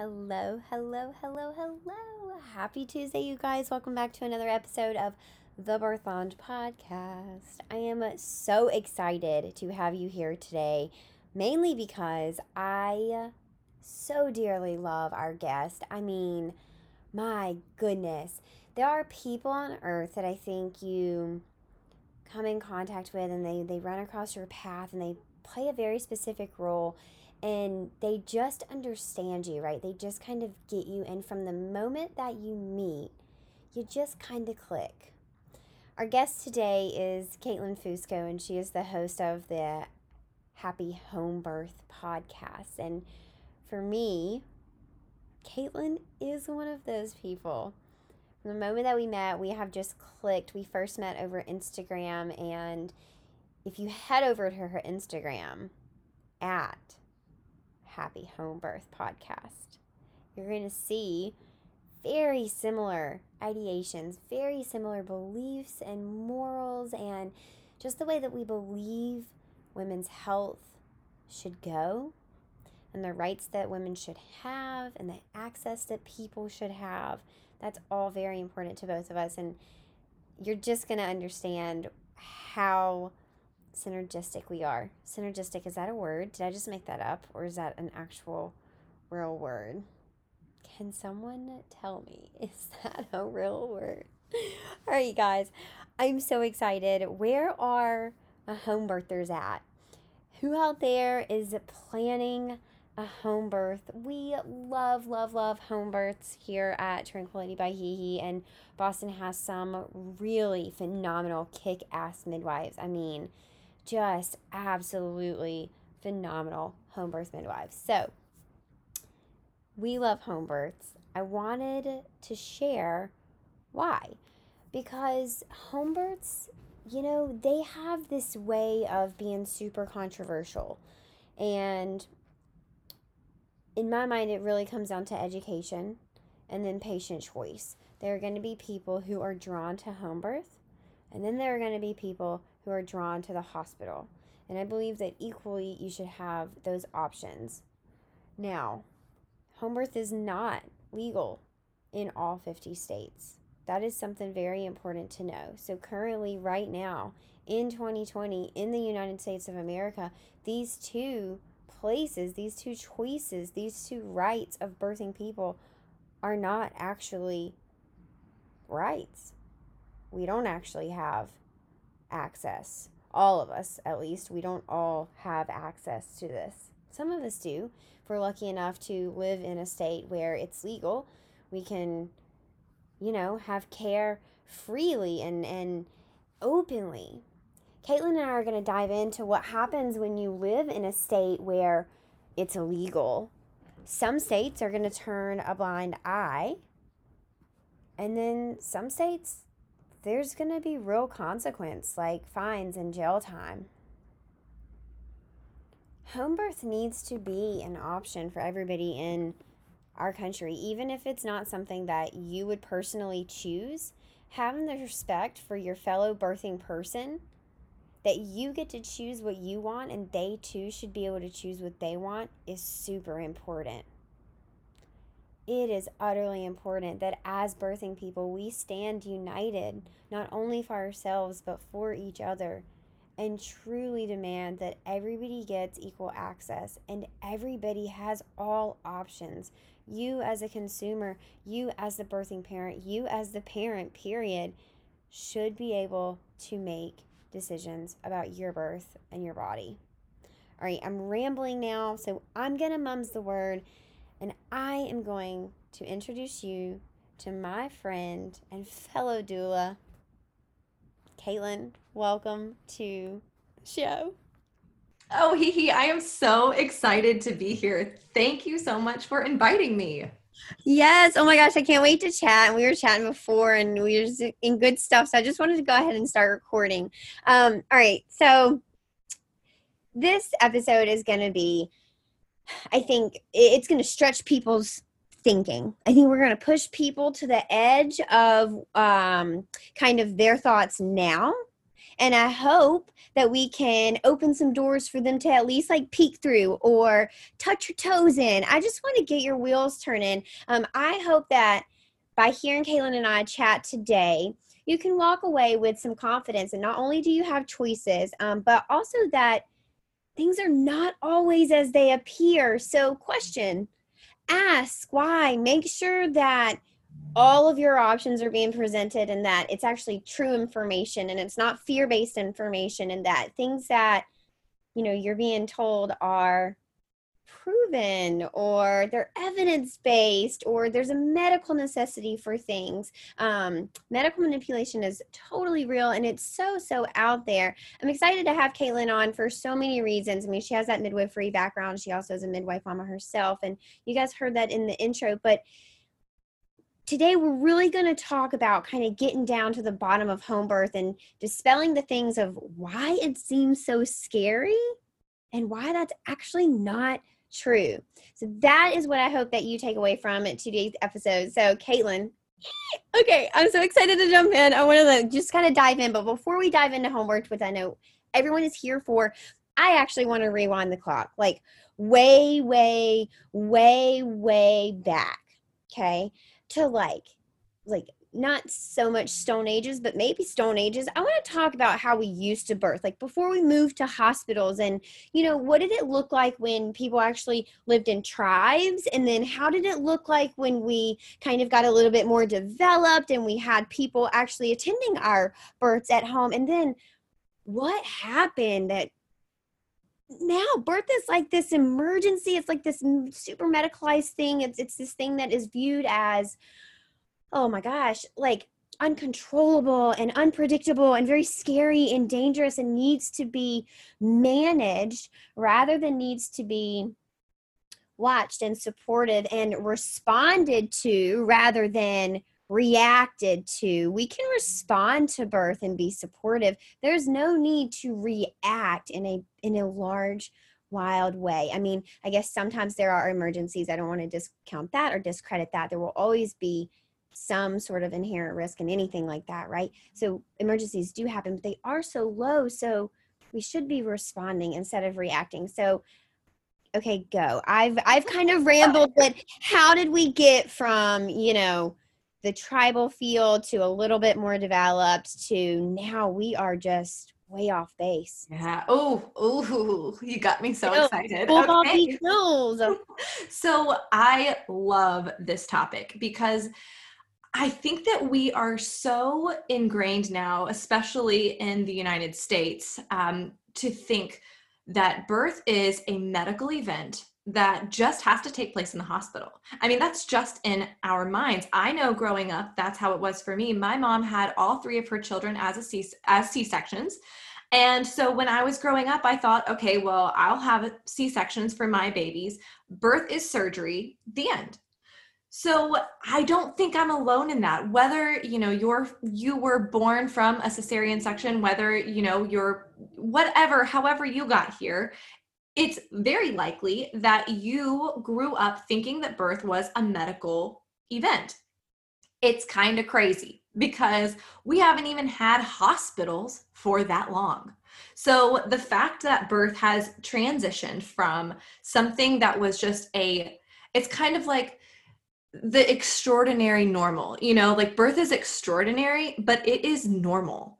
Hello, hello, hello, hello. Happy Tuesday, you guys. Welcome back to another episode of the Birth Lounge podcast. I am so excited to have you here today, mainly because I so dearly love our guest. I mean, my goodness, there are people on earth that I think you come in contact with and they, they run across your path and they play a very specific role and they just understand you, right? They just kind of get you. And from the moment that you meet, you just kind of click. Our guest today is Katelyn Fusco, and she is the host of the Happy Home Birth podcast. And for me, Katelyn is one of those people. From the moment that we met, we have just clicked. We first met over Instagram, and if you head over to her Instagram at Happy Home Birth podcast. You're going to see very similar ideations, very similar beliefs and morals, and just the way that we believe women's health should go, and the rights that women should have, and the access that people should have. That's all very important to both of us. And you're just going to understand how synergistic we are. Synergistic, is that a word? Did I just make that up? Or is that an actual real word? Can someone tell me? Is that a real word? All right, guys, I'm so excited. Where are home birthers at? Who out there is planning a home birth? We love, love, love home births here at Tranquility by HeHe, and Boston has some really phenomenal kick ass midwives. I mean, just absolutely phenomenal home birth midwives. So, we love home births. I wanted to share why. Because home births, you know, they have this way of being super controversial. And in my mind, it really comes down to education and then patient choice. There are going to be people who are drawn to home birth, and then there are going to be people who are drawn to the hospital. And I believe that equally you should have those options. Now, home birth is not legal in all 50 states. That is something very important to know. So, currently, right now, in 2020, in the United States of America, these two places, these two choices, these two rights of birthing people are not actually rights. We don't actually have access. All of us, at least, we don't all have access to this. Some of us do. If we're lucky enough to live in a state where it's legal, we can, you know, have care freely and, and openly. Katelyn and I are going to dive into what happens when you live in a state where it's illegal. Some states are going to turn a blind eye, and then some states there's going to be real consequence like fines and jail time. Home birth needs to be an option for everybody in our country, even if it's not something that you would personally choose. Having the respect for your fellow birthing person that you get to choose what you want and they too should be able to choose what they want is super important. It is utterly important that as birthing people, we stand united, not only for ourselves, but for each other, and truly demand that everybody gets equal access and everybody has all options. You, as a consumer, you, as the birthing parent, you, as the parent, period, should be able to make decisions about your birth and your body. All right, I'm rambling now, so I'm to mums the word, and I am going to introduce you to my friend and fellow doula, Katelyn. Welcome to the show. Oh, HeHe, I am so excited to be here. Thank you so much for inviting me. Yes. Oh my gosh, I can't wait to chat. We were chatting before and we were in good stuff. So I just wanted to go ahead and start recording. Um, all right. So this episode is going to be, I think it's going to stretch people's thinking. I think we're going to push people to the edge of um, kind of their thoughts now and I hope that we can open some doors for them to at least like peek through or touch your toes in. I just want to get your wheels turning. Um, I hope that by hearing Katelyn and I chat today, you can walk away with some confidence. And not only do you have choices, um, but also that things are not always as they appear. So, question ask why. Make sure that all of your options are being presented and that it's actually true information and it's not fear-based information and that things that you know you're being told are proven or they're evidence-based or there's a medical necessity for things. Um, medical manipulation is totally real and it's so so out there. I'm excited to have Katelyn on for so many reasons. I mean she has that midwifery background. She also is a midwife mama herself and you guys heard that in the intro but today we're really going to talk about kind of getting down to the bottom of home birth and dispelling the things of why it seems so scary and why that's actually not true. So that is what I hope that you take away from today's episode. So Katelyn, okay, I'm so excited to jump in. I want to just kind of dive in, but before we dive into home birth, which I know everyone is here for, I actually want to rewind the clock, like way, way, way, way back. Okay to like like not so much stone ages but maybe stone ages. I want to talk about how we used to birth like before we moved to hospitals and you know what did it look like when people actually lived in tribes? And then how did it look like when we kind of got a little bit more developed and we had people actually attending our births at home? And then what happened that now birth is like this emergency it's like this super medicalized thing. It's it's this thing that is viewed as oh my gosh like uncontrollable and unpredictable and very scary and dangerous and needs to be managed rather than needs to be watched and supported and responded to rather than reacted to. We can respond to birth and be supportive. There's no need to react in a in a large wild way. I mean, I guess sometimes there are emergencies. I don't want to discount that or discredit that. There will always be some sort of inherent risk in anything like that, right? So emergencies do happen, but they are so low. So we should be responding instead of reacting. So okay, go. I've I've kind of rambled, but how did we get from, you know, the tribal field to a little bit more developed to now we are just way off base. Yeah. Oh, oh, you got me so excited. Okay. so I love this topic because I think that we are so ingrained now, especially in the United States, um, to think that birth is a medical event that just has to take place in the hospital. I mean, that's just in our minds. I know growing up, that's how it was for me. My mom had all three of her children as a C as C-sections. And so when I was growing up, I thought, okay, well, I'll have C-sections for my babies. Birth is surgery, the end. So I don't think I'm alone in that. Whether, you know, you're you were born from a cesarean section, whether, you know, you're whatever, however you got here, it's very likely that you grew up thinking that birth was a medical event. It's kind of crazy because we haven't even had hospitals for that long. So the fact that birth has transitioned from something that was just a, it's kind of like the extraordinary normal, you know, like birth is extraordinary, but it is normal.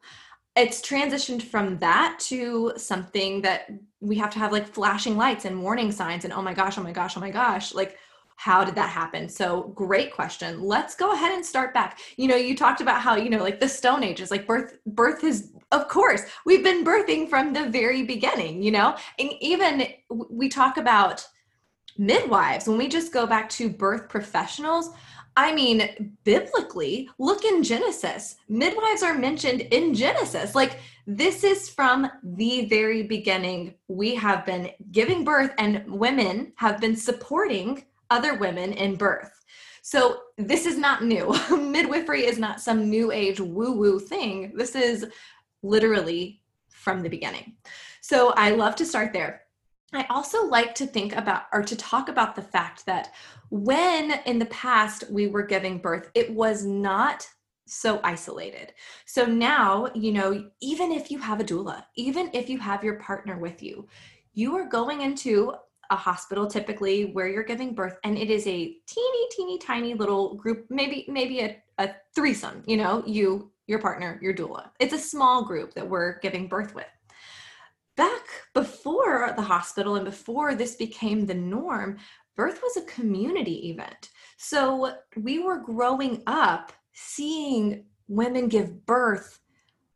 It's transitioned from that to something that we have to have like flashing lights and warning signs and oh my gosh, oh my gosh, oh my gosh, like how did that happen? So great question. Let's go ahead and start back. You know you talked about how you know like the stone ages like birth birth is of course we've been birthing from the very beginning you know? And even we talk about midwives when we just go back to birth professionals I mean, biblically, look in Genesis. Midwives are mentioned in Genesis. Like, this is from the very beginning. We have been giving birth, and women have been supporting other women in birth. So this is not new. Midwifery is not some new age woo woo thing. This is literally from the beginning. So I love to start there. I also like to think about or to talk about the fact that when in the past we were giving birth, it was not so isolated. So now, you know, even if you have a doula, even if you have your partner with you, you are going into a hospital typically where you're giving birth and it is a teeny teeny tiny little group maybe maybe a, a threesome you know you your partner your doula it's a small group that we're giving birth with back before the hospital and before this became the norm birth was a community event. So we were growing up seeing women give birth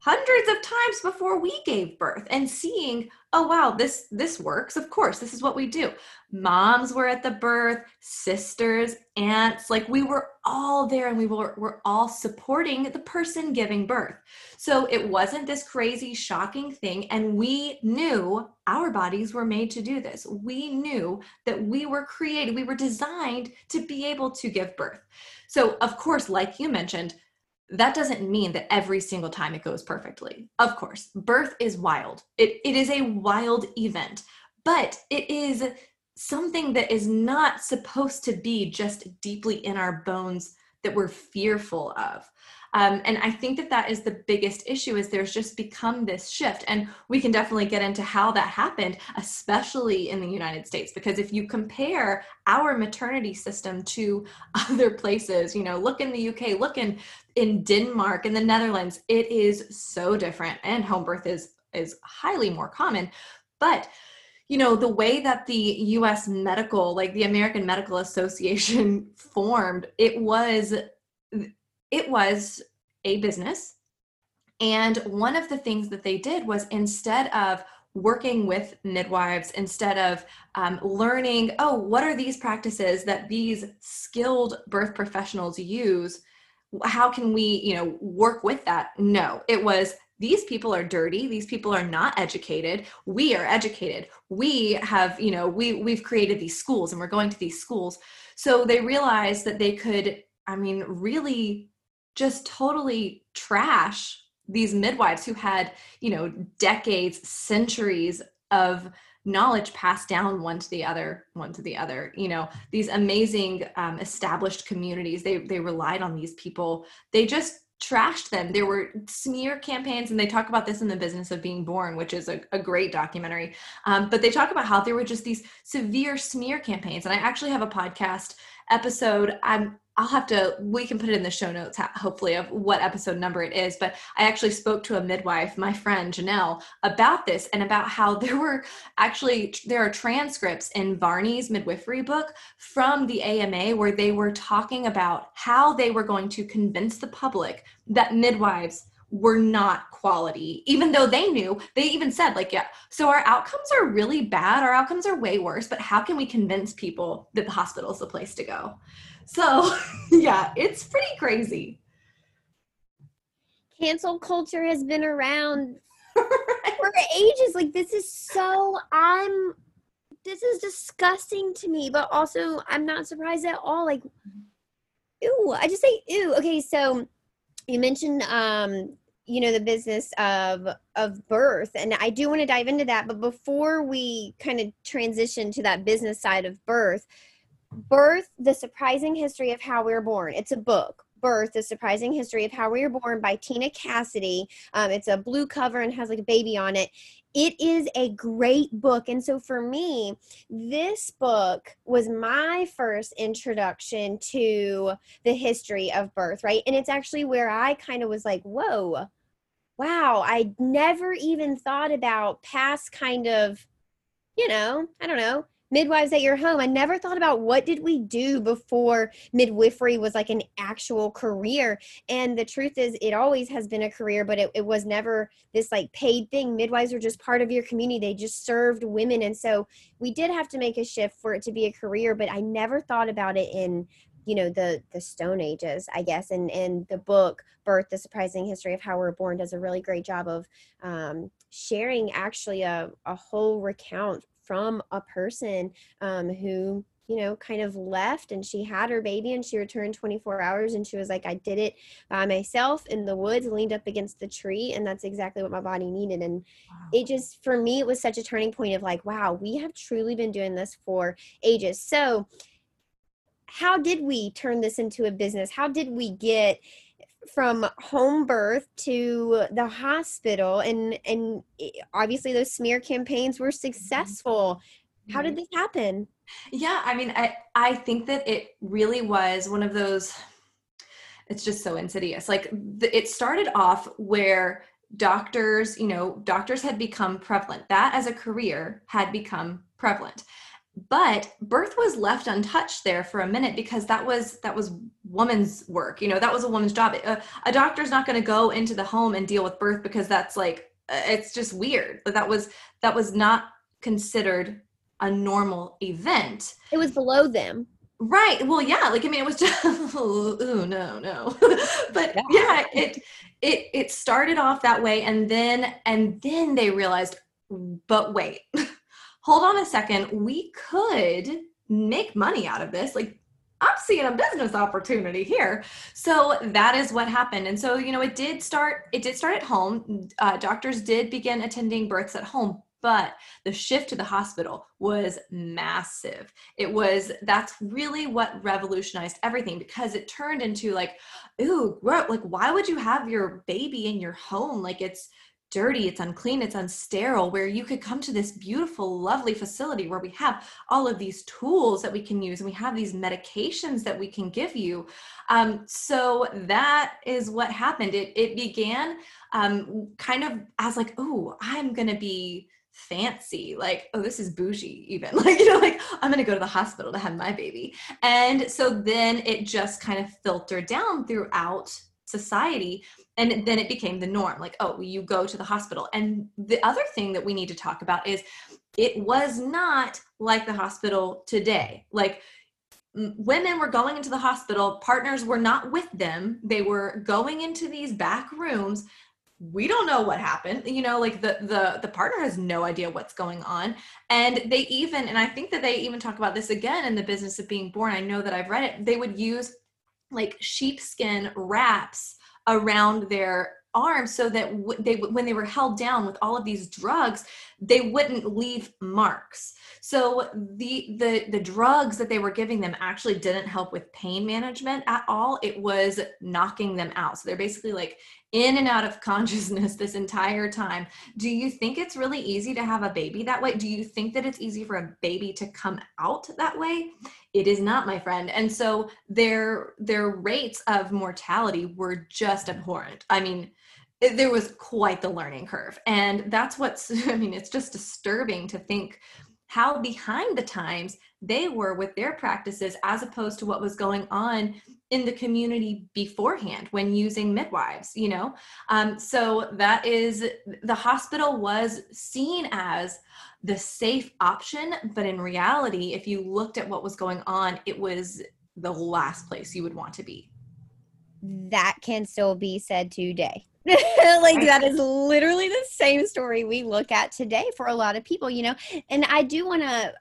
hundreds of times before we gave birth and seeing oh wow this this works. Of course this is what we do. Moms were at the birth sisters aunts like we were all there and we were, were all supporting the person giving birth. So it wasn't this crazy shocking thing and we knew our bodies were made to do this. We knew that we were created we were designed to be able to give birth. So of course like you mentioned that doesn't mean that every single time it goes perfectly. Of course, birth is wild. It, it is a wild event, but it is something that is not supposed to be just deeply in our bones that we're fearful of. Um, and I think that that is the biggest issue is there's just become this shift. And we can definitely get into how that happened, especially in the United States, because if you compare our maternity system to other places, you know, look in the UK, look in, in Denmark, in the Netherlands, it is so different. And home birth is, is highly more common. But you know the way that the US medical like the American Medical Association formed it was it was a business. And one of the things that they did was instead of working with midwives, instead of um, learning, oh, what are these practices that these skilled birth professionals use? How can we, you know, work with that? No, it was these people are dirty. These people are not educated. We are educated. We have you know we we've created these schools and we're going to these schools. So they realized that they could i mean really just totally trash these midwives who had you know decades centuries of knowledge passed down one to the other one to the other you know these amazing um, established communities they they relied on these people they just trashed them. There were smear campaigns, and they talk about this in The Business of Being Born, which is a, a great documentary. Um, but they talk about how there were just these severe smear campaigns. And I actually have a podcast episode. I'm I'll have to, we can put it in the show notes, hopefully, of what episode number it is. But I actually spoke to a midwife, my friend Janelle, about this and about how there were actually, there are transcripts in Varney's midwifery book from the AMA where they were talking about how they were going to convince the public that midwives were not quality, even though they knew, they even said, like, yeah, so our outcomes are really bad. Our outcomes are way worse, but how can we convince people that the hospital is the place to go? So, yeah, it's pretty crazy. Cancel culture has been around for ages. Like, this is so, I'm, this is disgusting to me, but also I'm not surprised at all. Like, ew, I just say ew. Okay, so you mentioned, um, you know the business of of birth and i do want to dive into that but before we kind of transition to that business side of birth birth the surprising history of how we are born it's a book Birth: The Surprising History of How We Were Born by Tina Cassidy. Um, it's a blue cover and has like a baby on it. It is a great book. And so for me, this book was my first introduction to the history of birth, right? And it's actually where I kind of was like, whoa, wow, I never even thought about past kind of, you know, I don't know, midwives at your home. I never thought about what did we do before midwifery was like an actual career. And the truth is it always has been a career but it, it was never this like paid thing. Midwives were just part of your community. They just served women. And so we did have to make a shift for it to be a career but i never thought about it in you know the the stone ages i guess. And and the book birth the surprising history of how we're born does a really great job of um, sharing actually a, a whole recount from a person um, who you know kind of left and she had her baby and she returned 24 hours and she was like i did it by myself in the woods leaned up against the tree and that's exactly what my body needed and wow. it just for me it was such a turning point of like wow we have truly been doing this for ages so how did we turn this into a business how did we get from home birth to the hospital and and obviously those smear campaigns were mm-hmm. successful. How did this happen? Yeah i mean i i think that it really was one of those it's just so insidious. Like the, it started off where doctors you know doctors had become prevalent. That as a career had become prevalent but birth was left untouched there for a minute because that was that was woman's work you know that was a woman's job. A, a doctor's not going to go into the home and deal with birth because that's like uh, it's just weird. But that was that was not considered a normal event. It was below them. Right. Well yeah like i mean it was just oh no no. But yeah. it it it started off that way and then and then they realized but wait hold on a second, we could make money out of this. Like, I'm seeing a business opportunity here. So that is what happened. And so, you know, it did start, it did start at home. Uh, doctors did begin attending births at home, but the shift to the hospital was massive. It was, that's really what revolutionized everything because it turned into like, ooh, like, why would you have your baby in your home? Like, it's, dirty, it's unclean, it's unsterile, where you could come to this beautiful, lovely facility where we have all of these tools that we can use and we have these medications that we can give you. Um, so that is what happened. It, it began um, kind of as like, oh, I'm going to be fancy like oh this is bougie even like you know like i'm gonna go to the hospital to have my baby and so then it just kind of filtered down throughout society and then it became the norm like oh you go to the hospital. And the other thing that we need to talk about is it was not like the hospital today. Like women were going into the hospital partners were not with them. They were going into these back rooms. We don't know what happened you know like the the the partner has no idea what's going on. And they even and i think that they even talk about this again in the business of being born. I know that i've read it. They would use like sheepskin wraps around their arms so that w- they when they were held down with all of these drugs they wouldn't leave marks so the the the drugs that they were giving them actually didn't help with pain management at all. It was knocking them out. So they're basically like in and out of consciousness this entire time. Do you think it's really easy to have a baby that way? Do you think that it's easy for a baby to come out that way? It is not my friend. And so their their rates of mortality were just abhorrent. I mean it, there was quite the learning curve. And that's what's i mean it's just disturbing to think how behind the times they were with their practices as opposed to what was going on in the community beforehand when using midwives you know? Um, so that is the hospital was seen as the safe option but in reality if you looked at what was going on it was the last place you would want to be. That can still be said today like that is literally the same story we look at today for a lot of people you know and i do want to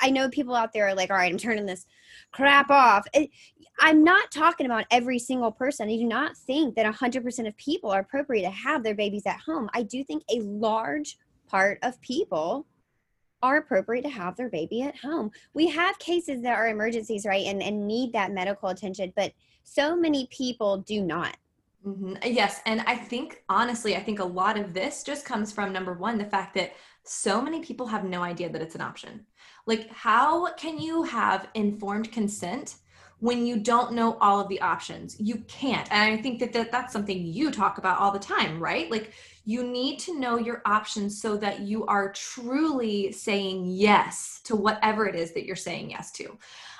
i know people out there are like all right i'm turning this crap off i'm not talking about every single person i do not think that 100% of people are appropriate to have their babies at home i do think a large part of people are appropriate to have their baby at home. We have cases that are emergencies, right? And and need that medical attention, but so many people do not. Mm-hmm. Yes. And I think, honestly, I think a lot of this just comes from number one, the fact that so many people have no idea that it's an option. Like, how can you have informed consent when you don't know all of the options? You can't. And I think that, that that's something you talk about all the time, right? Like, you need to know your options so that you are truly saying yes to whatever it is that you're saying yes to.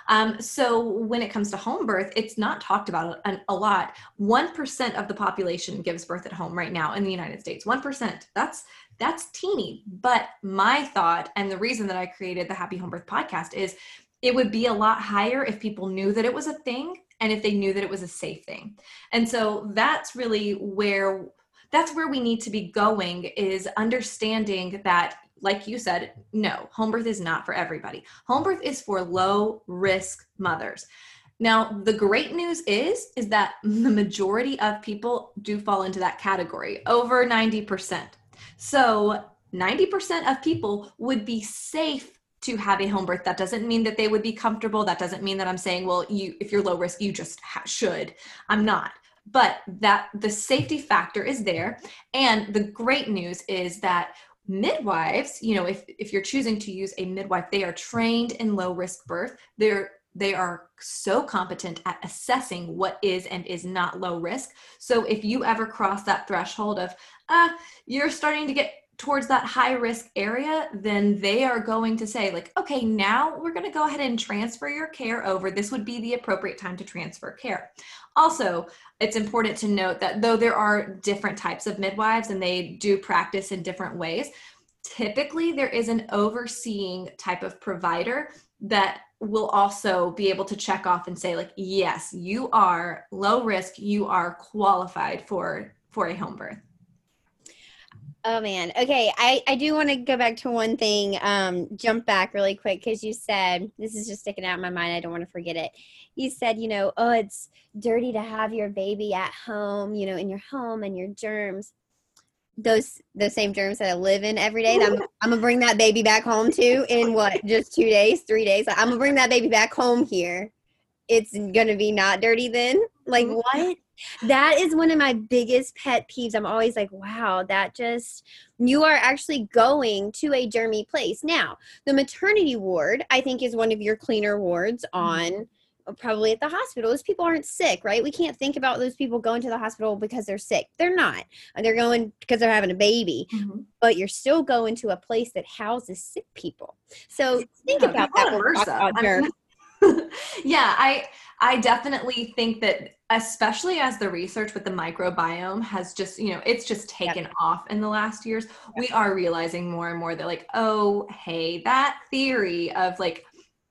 Um, so when it comes to home birth, it's not talked about a, a lot. 1% of the population gives birth at home right now in the United States. 1%. That's that's teeny. But my thought and the reason that I created the Happy Home Birth podcast is it would be a lot higher if people knew that it was a thing and if they knew that it was a safe thing. And so that's really where that's where we need to be going is understanding that like you said, no, home birth is not for everybody. Home birth is for low risk mothers. Now, the great news is is that the majority of people do fall into that category, over 90%. So, 90% of people would be safe to have a home birth. That doesn't mean that they would be comfortable. That doesn't mean that I'm saying, well, you if you're low risk, you just ha- should. I'm not. But that the safety factor is there. And the great news is that midwives you know if if you're choosing to use a midwife they are trained in low risk birth. They're they are so competent at assessing what is and is not low risk. So if you ever cross that threshold of uh you're starting to get towards that high risk area then they are going to say like okay now we're going to go ahead and transfer your care over. This would be the appropriate time to transfer care. Also it's important to note that though there are different types of midwives and they do practice in different ways, typically there is an overseeing type of provider that will also be able to check off and say like yes you are low risk you are qualified for for a home birth Oh man. Okay. I, I do want to go back to one thing, um, jump back really quick because you said this is just sticking out in my mind. I don't want to forget it. You said, you know, oh, it's dirty to have your baby at home, you know, in your home and your germs. Those those same germs that I live in every day. I'm, I'm gonna bring that baby back home too in what, just two days, three days. I'm gonna bring that baby back home here. It's gonna be not dirty then. Like what? That is one of my biggest pet peeves. I'm always like, wow, that just, you are actually going to a germy place. Now, the maternity ward, I think, is one of your cleaner wards mm-hmm. on. Uh, probably at the hospital. Those people aren't sick, right? We can't think about those people going to the hospital because they're sick. They're not. They're going because they're having a baby. Mm-hmm. But you're still going to a place that houses sick people. So think yeah, about that. yeah, I I definitely think that especially as the research with the microbiome has just, you know, it's just taken yep. off in the last years, yep. we are realizing more and more that like, oh, hey, that theory of like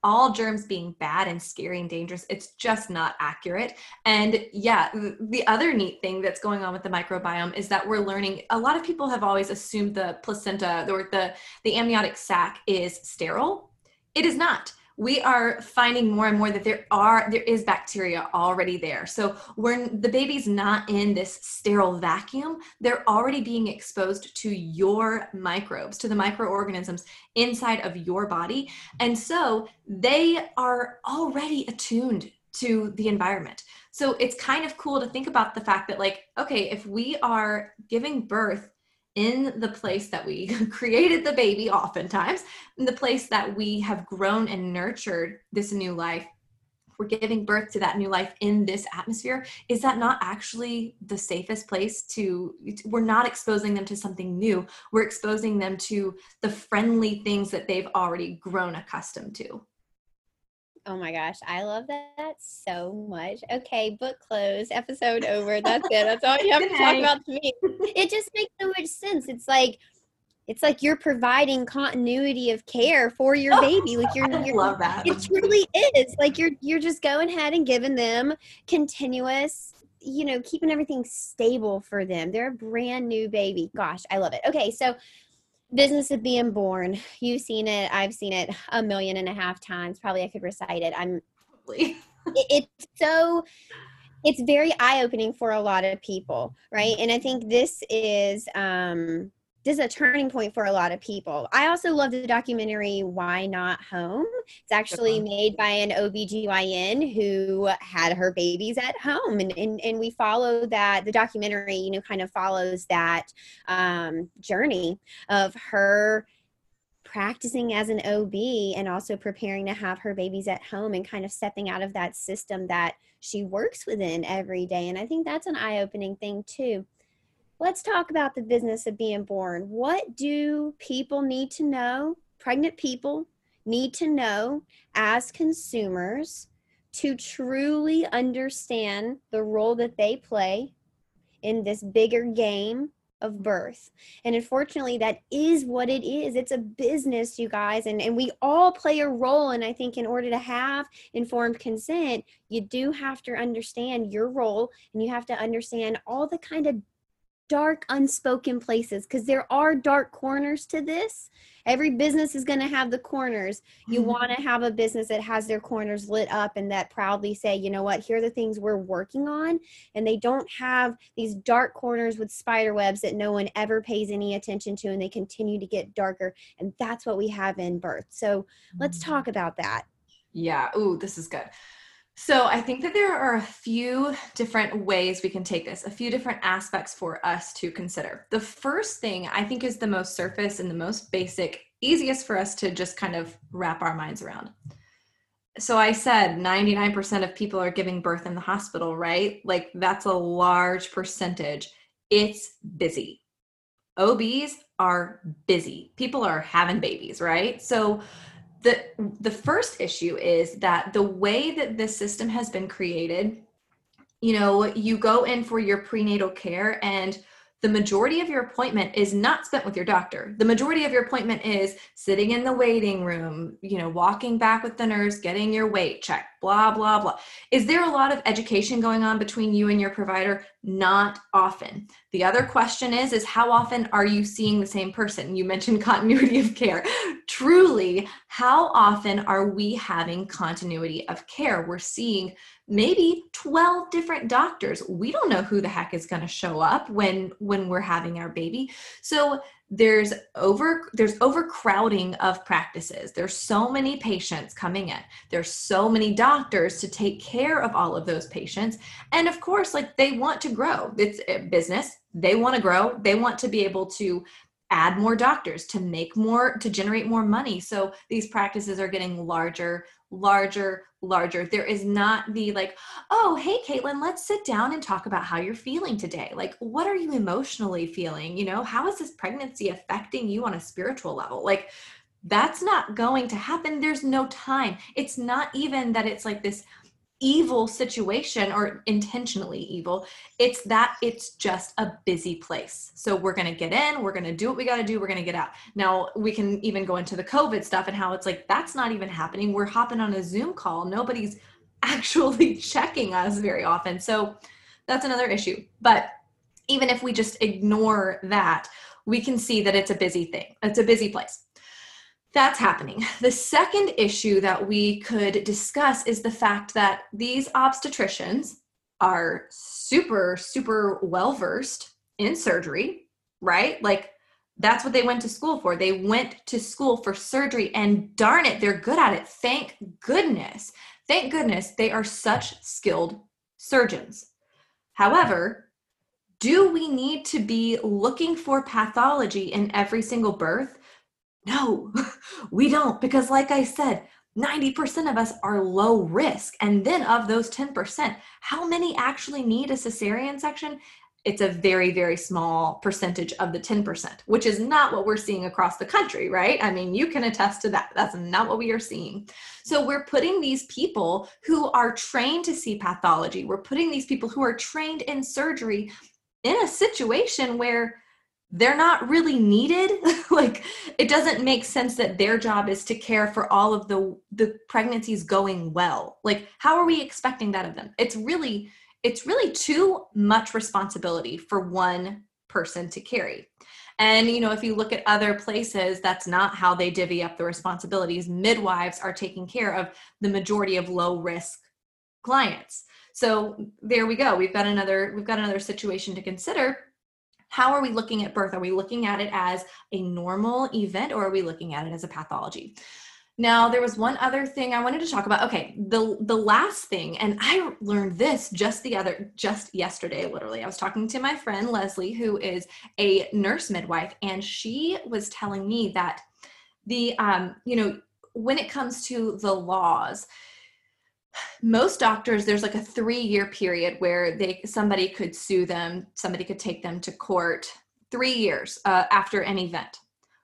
all germs being bad and scary and dangerous it's just not accurate and yeah the other neat thing that's going on with the microbiome is that we're learning a lot of people have always assumed the placenta or the the amniotic sac is sterile it is not we are finding more and more that there are there is bacteria already there. So when the baby's not in this sterile vacuum. They're already being exposed to your microbes to the microorganisms inside of your body. And so they are already attuned to the environment. So it's kind of cool to think about the fact that like okay if we are giving birth in the place that we created the baby, oftentimes, in the place that we have grown and nurtured this new life, we're giving birth to that new life in this atmosphere. Is that not actually the safest place to? We're not exposing them to something new, we're exposing them to the friendly things that they've already grown accustomed to. Oh my gosh, I love that so much. Okay, book closed, episode over. That's it. That's all you have to talk about to me. It just makes so much sense. It's like it's like you're providing continuity of care for your oh, baby. Like you're, you're love that. It truly is. Like you're you're just going ahead and giving them continuous, you know, keeping everything stable for them. They're a brand new baby. Gosh, I love it. Okay, so business of being born. You've seen it i've seen it a million and a half times. Probably i could recite it. I'm it, it's so it's very eye-opening for a lot of people right? And i think this is um this is a turning point for a lot of people. I also love the documentary Why Not Home. It's actually made by an OBGYN who had her babies at home. And, and, and we follow that, the documentary, you know, kind of follows that um, journey of her practicing as an OB and also preparing to have her babies at home and kind of stepping out of that system that she works within every day. And I think that's an eye opening thing too let's talk about the business of being born. What do people need to know? Pregnant people need to know as consumers to truly understand the role that they play in this bigger game of birth. And unfortunately, that is what it is. It's a business, you guys, and, and we all play a role. And I think in order to have informed consent, you do have to understand your role and you have to understand all the kind of dark unspoken places because there are dark corners to this. Every business is going to have the corners. You mm-hmm. want to have a business that has their corners lit up and that proudly say you know what? Here are the things we're working on and they don't have these dark corners with spider webs that no one ever pays any attention to and they continue to get darker and that's what we have in birth. So let's mm-hmm. talk about that. Yeah. Ooh this is good so I think that there are a few different ways we can take this, a few different aspects for us to consider. The first thing I think is the most surface and the most basic, easiest for us to just kind of wrap our minds around. So I said 99% of people are giving birth in the hospital, right? Like that's a large percentage. It's busy. OBs are busy. People are having babies, right? So the the first issue is that the way that this system has been created you know you go in for your prenatal care and the majority of your appointment is not spent with your doctor. The majority of your appointment is sitting in the waiting room, you know, walking back with the nurse, getting your weight checked, blah, blah, blah. Is there a lot of education going on between you and your provider? Not often. The other question is, is how often are you seeing the same person? You mentioned continuity of care. Truly, how often are we having continuity of care? We're seeing maybe 12 different doctors we don't know who the heck is going to show up when when we're having our baby so there's over there's overcrowding of practices. There's so many patients coming in. There's so many doctors to take care of all of those patients. And of course like they want to grow. It's a business. They want to grow. They want to be able to add more doctors to make more to generate more money. So these practices are getting larger larger larger. There is not the like oh hey Katelyn let's sit down and talk about how you're feeling today. Like what are you emotionally feeling? You know how is this pregnancy affecting you on a spiritual level? Like that's not going to happen. There's no time. It's not even that it's like this evil situation or intentionally evil. It's that it's just a busy place. So we're going to get in, we're going to do what we got to do, we're going to get out. Now, we can even go into the COVID stuff and how it's like that's not even happening. We're hopping on a Zoom call. Nobody's actually checking us very often. So that's another issue. But even if we just ignore that, we can see that it's a busy thing. It's a busy place that's happening. The second issue that we could discuss is the fact that these obstetricians are super, super well versed in surgery, right? Like that's what they went to school for. They went to school for surgery, and darn it, they're good at it. Thank goodness. Thank goodness they are such skilled surgeons. However, do we need to be looking for pathology in every single birth? No, we don't. Because, like I said, 90% of us are low risk. And then of those 10%, how many actually need a cesarean section? It's a very, very small percentage of the 10%, which is not what we're seeing across the country, right? I mean, you can attest to that. That's not what we are seeing. So we're putting these people who are trained to see pathology, we're putting these people who are trained in surgery in a situation where they're not really needed. Like it doesn't make sense that their job is to care for all of the the pregnancies going well. Like how are we expecting that of them? It's really it's really too much responsibility for one person to carry. And you know if you look at other places that's not how they divvy up the responsibilities. Midwives are taking care of the majority of low risk clients. So there we go. We've got another we've got another situation to consider how are we looking at birth? Are we looking at it as a normal event or are we looking at it as a pathology? Now, there was one other thing I wanted to talk about. Okay, the the last thing, and I learned this just the other just yesterday literally. I was talking to my friend Leslie who is a nurse midwife and she was telling me that the um, you know, when it comes to the laws, most doctors there's like a 3 year period where they somebody could sue them, somebody could take them to court 3 years uh, after an event.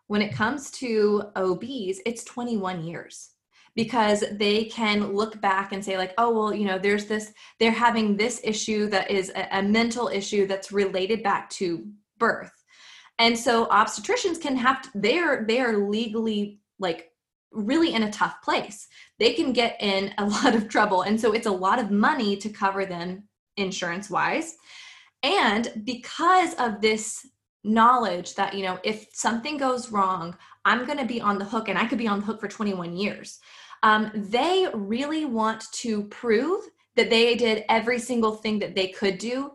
When it comes to OBs, it's 21 years because they can look back and say like oh well you know there's this they're having this issue that is a, a, mental issue that's related back to birth. And so obstetricians can have to, they're they're legally like really in a tough place. They can get in a lot of trouble. And so it's a lot of money to cover them insurance wise and because of this knowledge that you know if something goes wrong i'm going to be on the hook and i could be on the hook for 21 years. Um, they really want to prove that they did every single thing that they could do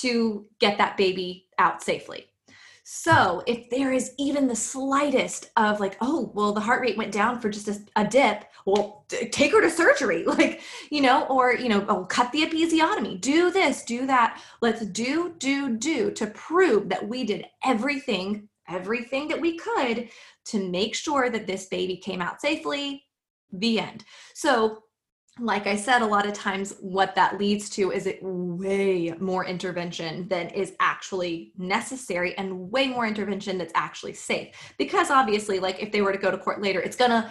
to get that baby out safely so if there is even the slightest of like, oh, well, the heart rate went down for just a, a dip, well, take her to surgery, like, you know, or, you know, oh, cut the episiotomy, do this, do that. Let's do, do, do to prove that we did everything, everything that we could to make sure that this baby came out safely. The end. So like I said, a lot of times what that leads to is it way more intervention than is actually necessary and way more intervention that's actually safe. Because obviously, like if they were to go to court later, it's gonna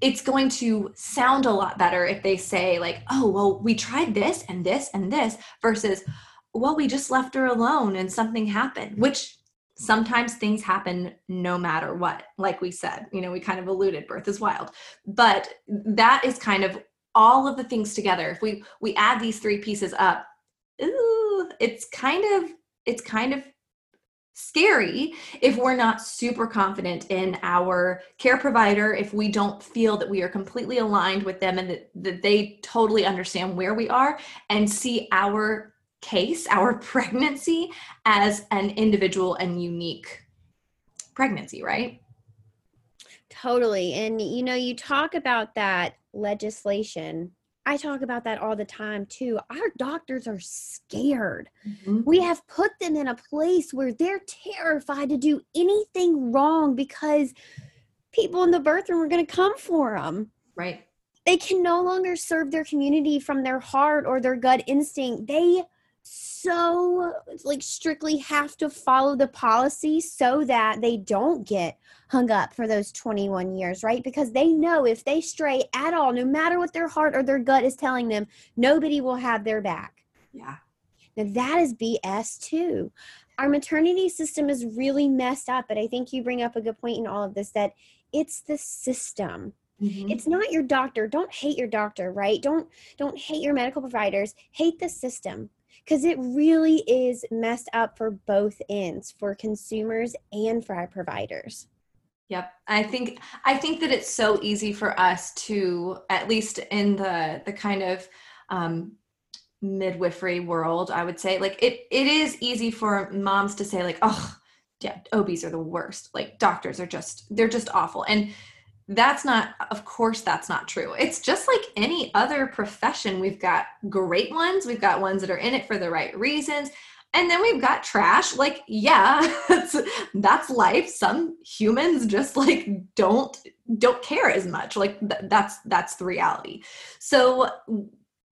it's going to sound a lot better if they say like, oh, well, we tried this and this and this versus, well, we just left her alone and something happened, which sometimes things happen no matter what like we said you know we kind of alluded birth is wild but that is kind of all of the things together. If we we add these three pieces up ooh, it's kind of it's kind of scary if we're not super confident in our care provider if we don't feel that we are completely aligned with them and that, that they totally understand where we are and see our case our pregnancy as an individual and unique pregnancy right? Totally. And you know you talk about that legislation. I talk about that all the time too. Our doctors are scared. Mm-hmm. We have put them in a place where they're terrified to do anything wrong because people in the birth room are going to come for them. Right. They can no longer serve their community from their heart or their gut instinct. They so like strictly have to follow the policy so that they don't get hung up for those 21 years, right? Because they know if they stray at all, no matter what their heart or their gut is telling them, nobody will have their back. Yeah. Now that is BS too. Our maternity system is really messed up, but I think you bring up a good point in all of this that it's the system. Mm-hmm. It's not your doctor. Don't hate your doctor, right? Don't don't hate your medical providers. Hate the system because it really is messed up for both ends for consumers and for our providers. Yep. I think i think that it's so easy for us to at least in the the kind of um midwifery world i would say like it it is easy for moms to say like oh yeah obs are the worst. Like doctors are just they're just awful. And that's not of course that's not true. It's just like any other profession. We've got great ones we've got ones that are in it for the right reasons and then we've got trash. Like yeah that's, that's life. Some humans just like don't don't care as much. Like th- that's that's the reality. So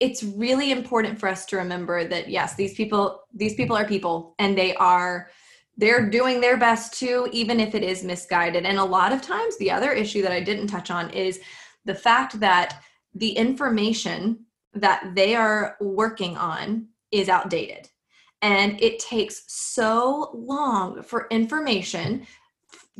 it's really important for us to remember that yes these people these people are people and they are they're doing their best too, even if it is misguided. And a lot of times, the other issue that I didn't touch on is the fact that the information that they are working on is outdated. And it takes so long for information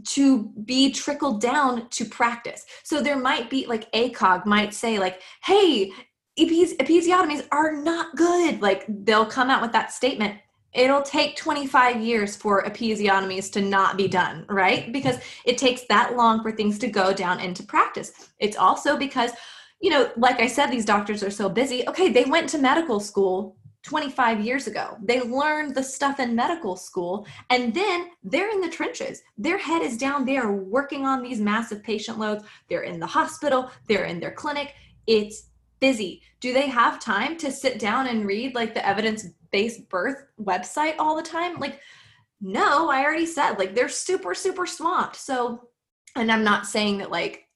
to be trickled down to practice. So there might be like ACOG might say like, "Hey, episiotomies are not good." Like they'll come out with that statement it'll take 25 years for episiotomies to not be done, right? Because it takes that long for things to go down into practice. It's also because, you know, like I said, these doctors are so busy. Okay, they went to medical school 25 years ago. They learned the stuff in medical school and then they're in the trenches. Their head is down. They are working on these massive patient loads. They're in the hospital, they're in their clinic. It's busy. Do they have time to sit down and read like the evidence based birth website all the time? Like, no, I already said, like, they're super, super swamped. So, and I'm not saying that like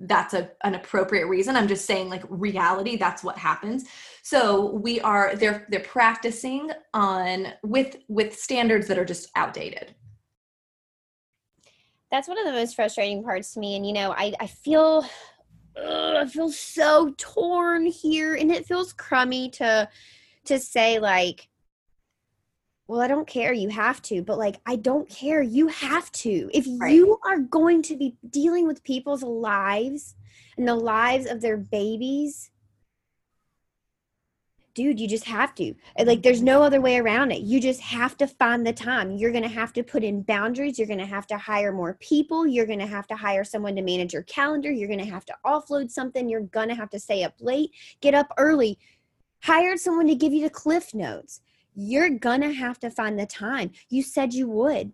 that's a, an appropriate reason i'm just saying like reality that's what happens so we are they're they're practicing on with with standards that are just outdated that's one of the most frustrating parts to me and you know i i feel ugh, i feel so torn here and it feels crummy to to say like well, I don't care. You have to. But like, I don't care. You have to. If right. you are going to be dealing with people's lives and the lives of their babies, dude, you just have to. Like, there's no other way around it. You just have to find the time. You're going to have to put in boundaries. You're going to have to hire more people. You're going to have to hire someone to manage your calendar. You're going to have to offload something. You're going to have to stay up late, get up early. Hire someone to give you the cliff notes you're gonna have to find the time. You said you would.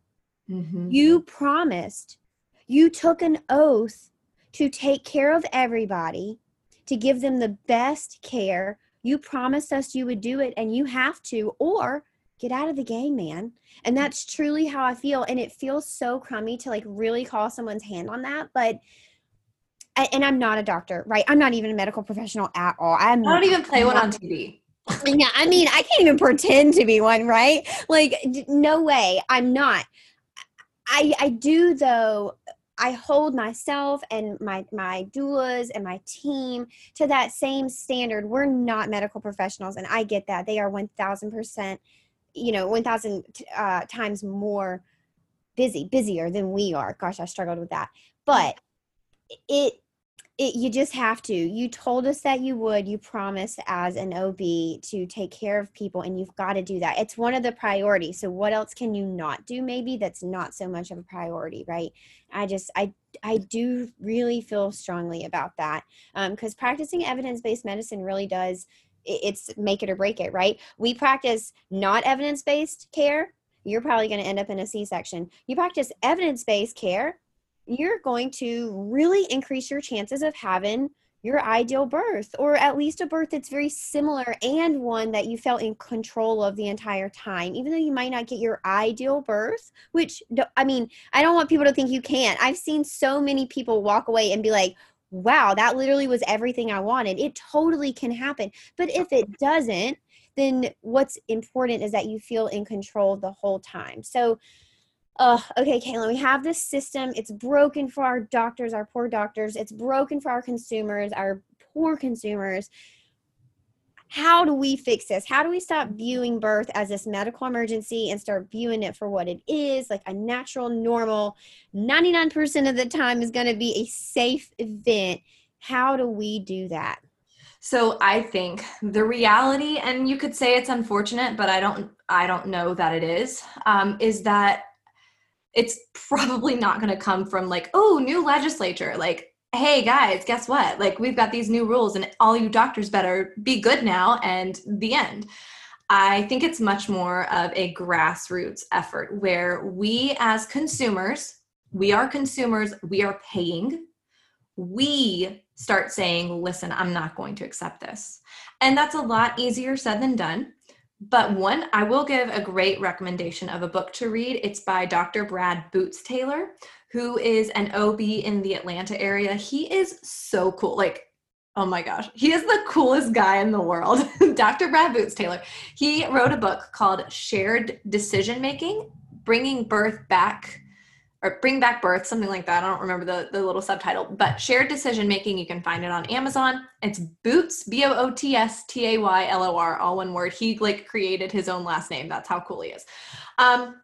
Mm-hmm. You promised. You took an oath to take care of everybody, to give them the best care. You promised us you would do it, and you have to, or get out of the game, man. And mm-hmm. that's truly how I feel. And it feels so crummy to like really call someone's hand on that. But and I'm not a doctor, right? I'm not even a medical professional at all. I'm I don't even play one on TV yeah, I mean, I can't even pretend to be one, right? Like, no way, I'm not. I I do though. I hold myself and my my doulas and my team to that same standard. We're not medical professionals, and I get that they are one thousand percent, you know, one thousand uh, times more busy, busier than we are. Gosh, I struggled with that, but it it, you just have to. You told us that you would. You promised as an OB to take care of people, and you've got to do that. It's one of the priorities. So, what else can you not do? Maybe that's not so much of a priority, right? I just, I, I do really feel strongly about that because um, practicing evidence based medicine really does. It's make it or break it, right? We practice not evidence based care. You're probably going to end up in a C section. You practice evidence based care you're going to really increase your chances of having your ideal birth or at least a birth that's very similar and one that you felt in control of the entire time even though you might not get your ideal birth which i mean i don't want people to think you can't. I've seen so many people walk away and be like wow that literally was everything i wanted. It totally can happen. But if it doesn't then what's important is that you feel in control the whole time. So oh, okay, Katelyn, we have this system. It's broken for our doctors, our poor doctors. It's broken for our consumers, our poor consumers. How do we fix this? How do we stop viewing birth as this medical emergency and start viewing it for what it is, like a natural, normal, 99% of the time is going to be a safe event? How do we do that? So I think the reality, and you could say it's unfortunate, but I don't, I don't know that it is, um, is that it's probably not going to come from like, oh, new legislature. Like, hey guys, guess what? Like, we've got these new rules, and all you doctors better be good now, and the end. I think it's much more of a grassroots effort where we, as consumers, we are consumers, we are paying, we start saying, listen, I'm not going to accept this. And that's a lot easier said than done but one, I will give a great recommendation of a book to read. It's by Dr. Brad Bootstaylor, who is an OB in the Atlanta area. He is so cool. Like, oh my gosh, he is the coolest guy in the world. Dr. Brad Bootstaylor. He wrote a book called Shared Decision Making Bringing Birth Back or Bring Back Birth, something like that. I don't remember the, the little subtitle, but shared decision making, you can find it on Amazon. It's Boots, B O O T S T A Y L O R, all one word. He like created his own last name. That's how cool he is. Um,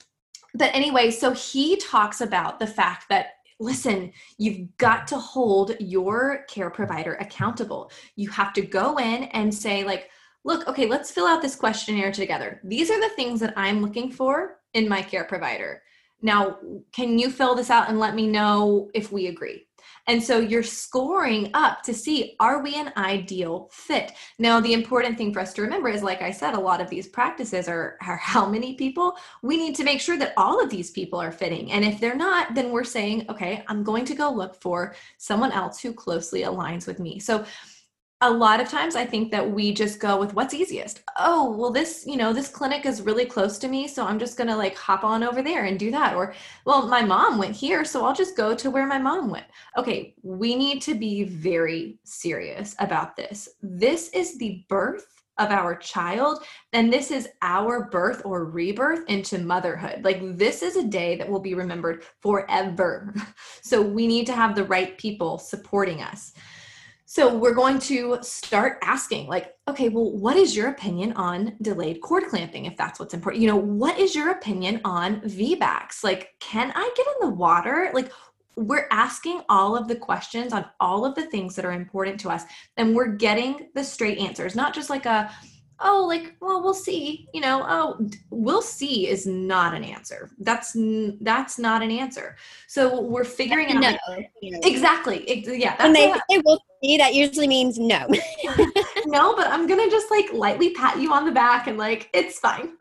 but anyway, so he talks about the fact that listen, you've got to hold your care provider accountable. You have to go in and say, like, look, okay, let's fill out this questionnaire together. These are the things that I'm looking for in my care provider now, can you fill this out and let me know if we agree? And so you're scoring up to see are we an ideal fit? Now, the important thing for us to remember is, like I said, a lot of these practices are, are how many people? We need to make sure that all of these people are fitting. And if they're not, then we're saying, okay, I'm going to go look for someone else who closely aligns with me. So a lot of times I think that we just go with what's easiest. Oh, well, this, you know, this clinic is really close to me. So I'm just going to like hop on over there and do that. Or, well, my mom went here. So I'll just go to where my mom went. Okay. We need to be very serious about this. This is the birth of our child. And this is our birth or rebirth into motherhood. Like, this is a day that will be remembered forever. So we need to have the right people supporting us. So we're going to start asking, like, okay, well, what is your opinion on delayed cord clamping if that's what's important? You know, what is your opinion on VBACs? Like, can I get in the water? Like, we're asking all of the questions on all of the things that are important to us, and we're getting the straight answers, not just like a, oh like well we'll see you know oh we'll see is not an answer. That's that's not an answer. So we're figuring it out no. like, exactly yeah and they say we'll see that usually means no. No but i'm gonna just like lightly pat you on the back and like it's fine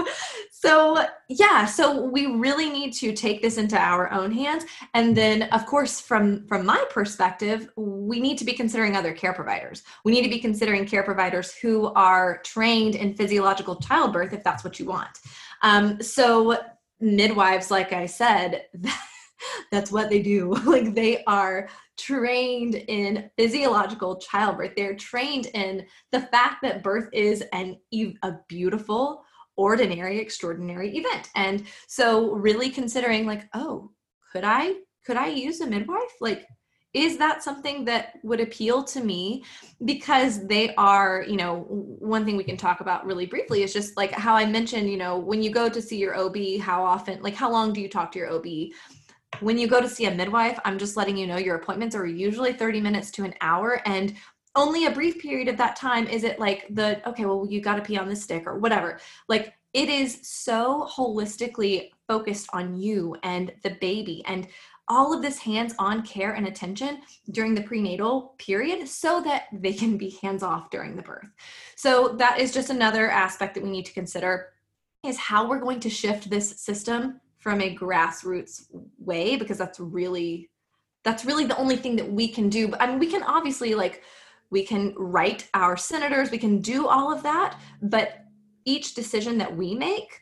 so yeah so we really need to take this into our own hands. And then of course from from my perspective we need to be considering other care providers. We need to be considering care providers who are trained in physiological childbirth if that's what you want. Um, so midwives like i said that's what they do. Like they are trained in physiological childbirth. They're trained in the fact that birth is an a beautiful ordinary extraordinary event. And so really considering like oh could i could i use a midwife? Like is that something that would appeal to me? Because they are you know one thing we can talk about really briefly is just like how i mentioned you know when you go to see your ob how often like how long do you talk to your ob when you go to see a midwife i'm just letting you know your appointments are usually 30 minutes to an hour. And only a brief period of that time is it like the okay well you got to pee on the stick or whatever. Like it is so holistically focused on you and the baby and all of this hands-on care and attention during the prenatal period so that they can be hands-off during the birth. So that is just another aspect that we need to consider is how we're going to shift this system from a grassroots way because that's really that's really the only thing that we can do. But i mean we can obviously like we can write our senators, we can do all of that, but each decision that we make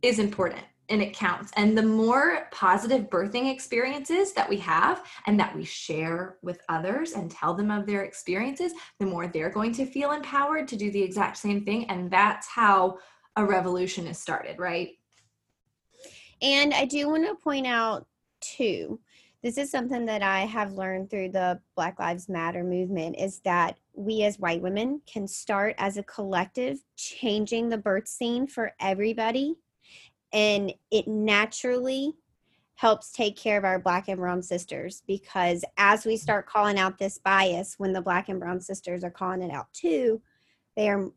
is important and it counts. And the more positive birthing experiences that we have and that we share with others and tell them of their experiences, the more they're going to feel empowered to do the exact same thing. And that's how a revolution is started, right? And I do want to point out, too, this is something that I have learned through the Black Lives Matter movement is that we as white women can start as a collective changing the birth scene for everybody. And it naturally helps take care of our black and brown sisters because as we start calling out this bias when the black and brown sisters are calling it out too they are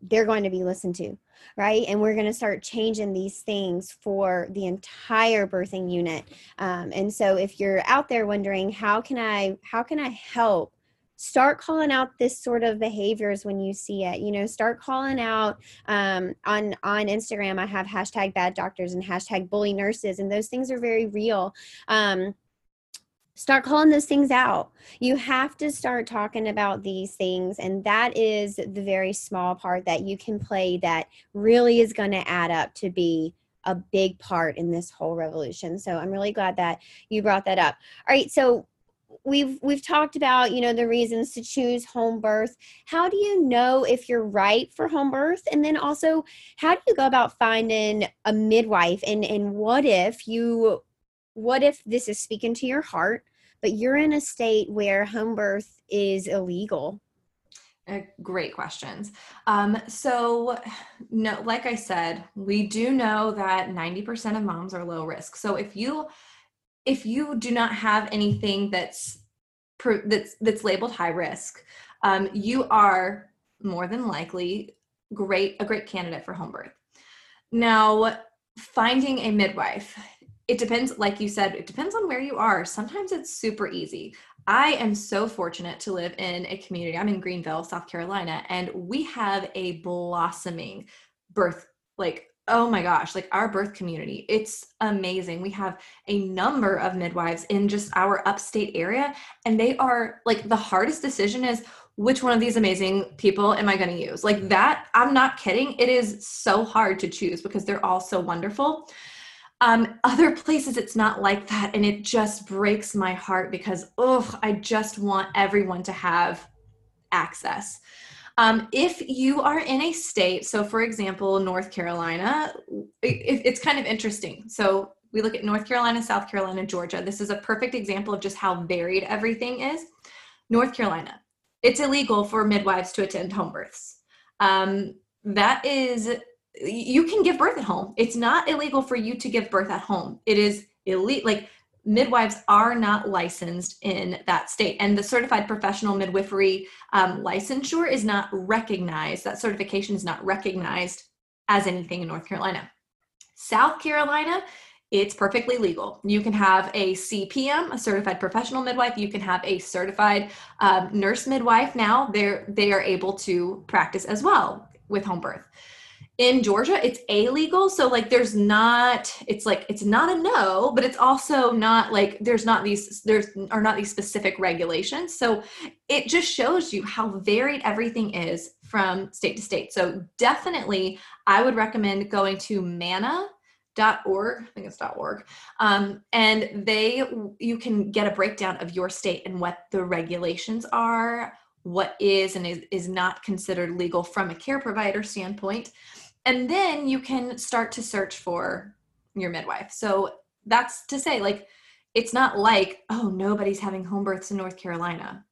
they're going to be listened to, right? And we're going to start changing these things for the entire birthing unit. Um, and so, if you're out there wondering how can I how can I help, start calling out this sort of behaviors when you see it. You know, start calling out um, on on Instagram. I have hashtag bad doctors and hashtag bully nurses, and those things are very real. Um, start calling those things out. You have to start talking about these things. And that is the very small part that you can play that really is going to add up to be a big part in this whole revolution. So I'm really glad that you brought that up. All right. So we've we've talked about you know the reasons to choose home birth how do you know if you're right for home birth and then also how do you go about finding a midwife and and what if you what if this is speaking to your heart, but you're in a state where home birth is illegal? Uh, great questions. Um, so, no, like I said, we do know that 90% of moms are low risk. So if you if you do not have anything that's that's that's labeled high risk, um, you are more than likely great a great candidate for home birth. Now, finding a midwife it depends like you said it depends on where you are sometimes it's super easy I am so fortunate to live in a community. I'm in Greenville, South Carolina, and we have a blossoming birth, like, oh my gosh, like our birth community. It's amazing. We have a number of midwives in just our upstate area, and they are like the hardest decision is which one of these amazing people am I going to use? Like mm-hmm. that, I'm not kidding. It is so hard to choose because they're all so wonderful. Um, other places it's not like that, and it just breaks my heart because oh, I just want everyone to have access. Um, if you are in a state, so for example, North Carolina, it, it's kind of interesting. So we look at North Carolina, South Carolina, Georgia. This is a perfect example of just how varied everything is. North Carolina, it's illegal for midwives to attend home births. Um, that is you can give birth at home. It's not illegal for you to give birth at home. It is elite like midwives are not licensed in that state and the certified professional midwifery um, licensure is not recognized that certification is not recognized as anything in north carolina. South carolina it's perfectly legal. You can have a cpm a certified professional midwife. You can have a certified um, nurse midwife now. They're they are able to practice as well with home birth in Georgia, it's a legal. So like there's not, it's like it's not a no, but it's also not like there's not these there's are not these specific regulations. So it just shows you how varied everything is from state to state. So definitely I would recommend going to MANA dot org i think it's dot org um, and they you can get a breakdown of your state and what the regulations are what is and is, is not considered legal from a care provider standpoint and then you can start to search for your midwife. So that's to say like it's not like oh nobody's having home births in north carolina.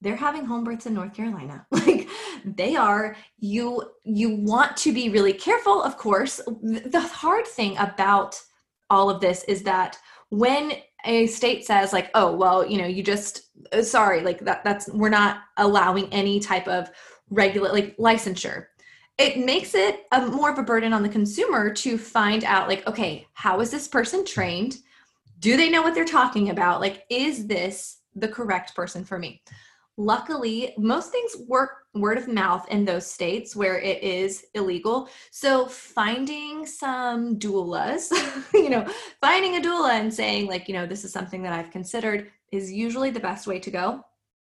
They're having home births in north carolina. Like they are. You you want to be really careful of course. The hard thing about all of this is that when a state says like oh well you know you just uh, sorry like that that's we're not allowing any type of regular like licensure it makes it a, more of a burden on the consumer to find out like okay how is this person trained? Do they know what they're talking about? Like is this the correct person for me? Luckily most things work word of mouth in those states where it is illegal. So finding some doulas you know finding a doula and saying like you know this is something that i've considered is usually the best way to go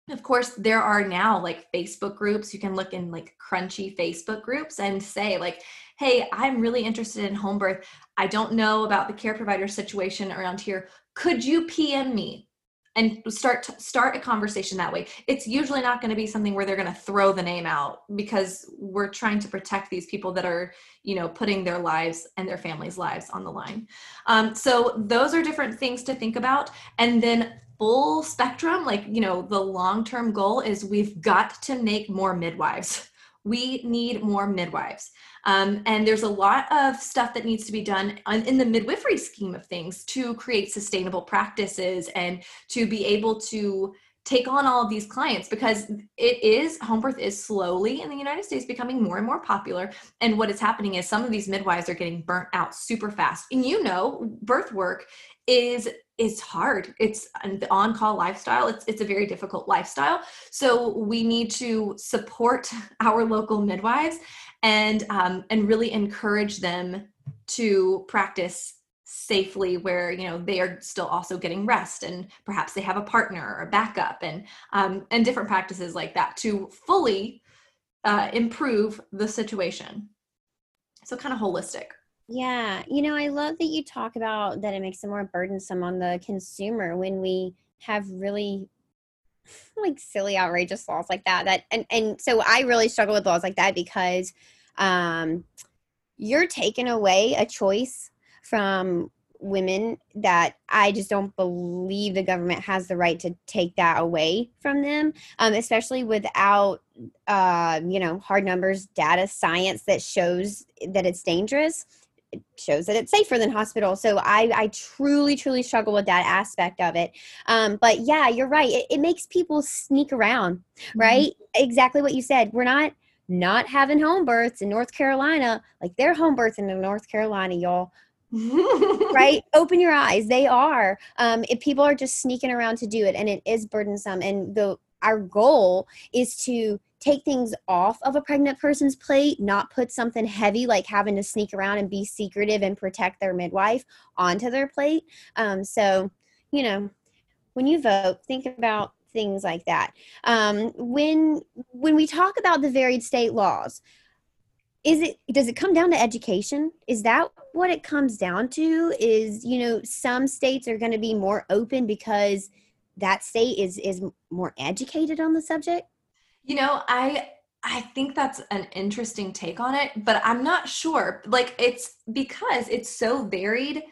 of course there are now like facebook groups. You can look in like crunchy facebook groups and say like hey i'm really interested in home birth. I don't know about the care provider situation around here. Could you pm me and start start a conversation that way? It's usually not going to be something where they're going to throw the name out because we're trying to protect these people that are you know putting their lives and their families lives on the line. Um, so those are different things to think about. And then full spectrum, like, you know, the long term goal is we've got to make more midwives. We need more midwives. Um, and there's a lot of stuff that needs to be done in the midwifery scheme of things to create sustainable practices and to be able to take on all of these clients because it is home birth is slowly in the United States becoming more and more popular. And what is happening is some of these midwives are getting burnt out super fast. And you know, birth work is is hard. It's the on-call lifestyle. It's it's a very difficult lifestyle. So we need to support our local midwives and um, and really encourage them to practice safely where you know they are still also getting rest and perhaps they have a partner or a backup and um, and different practices like that to fully uh, improve the situation so kind of holistic yeah. You know, I love that you talk about that it makes it more burdensome on the consumer when we have really like silly outrageous laws like that that and and so I really struggle with laws like that because um you're taking away a choice from women that I just don't believe the government has the right to take that away from them, um, especially without, uh, you know, hard numbers, data, science that shows that it's dangerous it shows that it's safer than hospital. So I, I truly, truly struggle with that aspect of it. Um, but yeah, you're right. It, it makes people sneak around, mm-hmm. right? Exactly what you said. We're not not having home births in North Carolina. Like they're home births in North Carolina, y'all. Right open your eyes they are um, if people are just sneaking around to do it and it is burdensome and the our goal is to take things off of a pregnant person's plate, not put something heavy like having to sneak around and be secretive and protect their midwife onto their plate. Um, so, you know, when you vote, think about things like that. Um, when when we talk about the varied state laws, is it does it come down to education? Is that what it comes down to? Is you know some states are going to be more open because that state is is more educated on the subject? You know, I I think that's an interesting take on it, but I'm not sure. Like it's because it's so varied,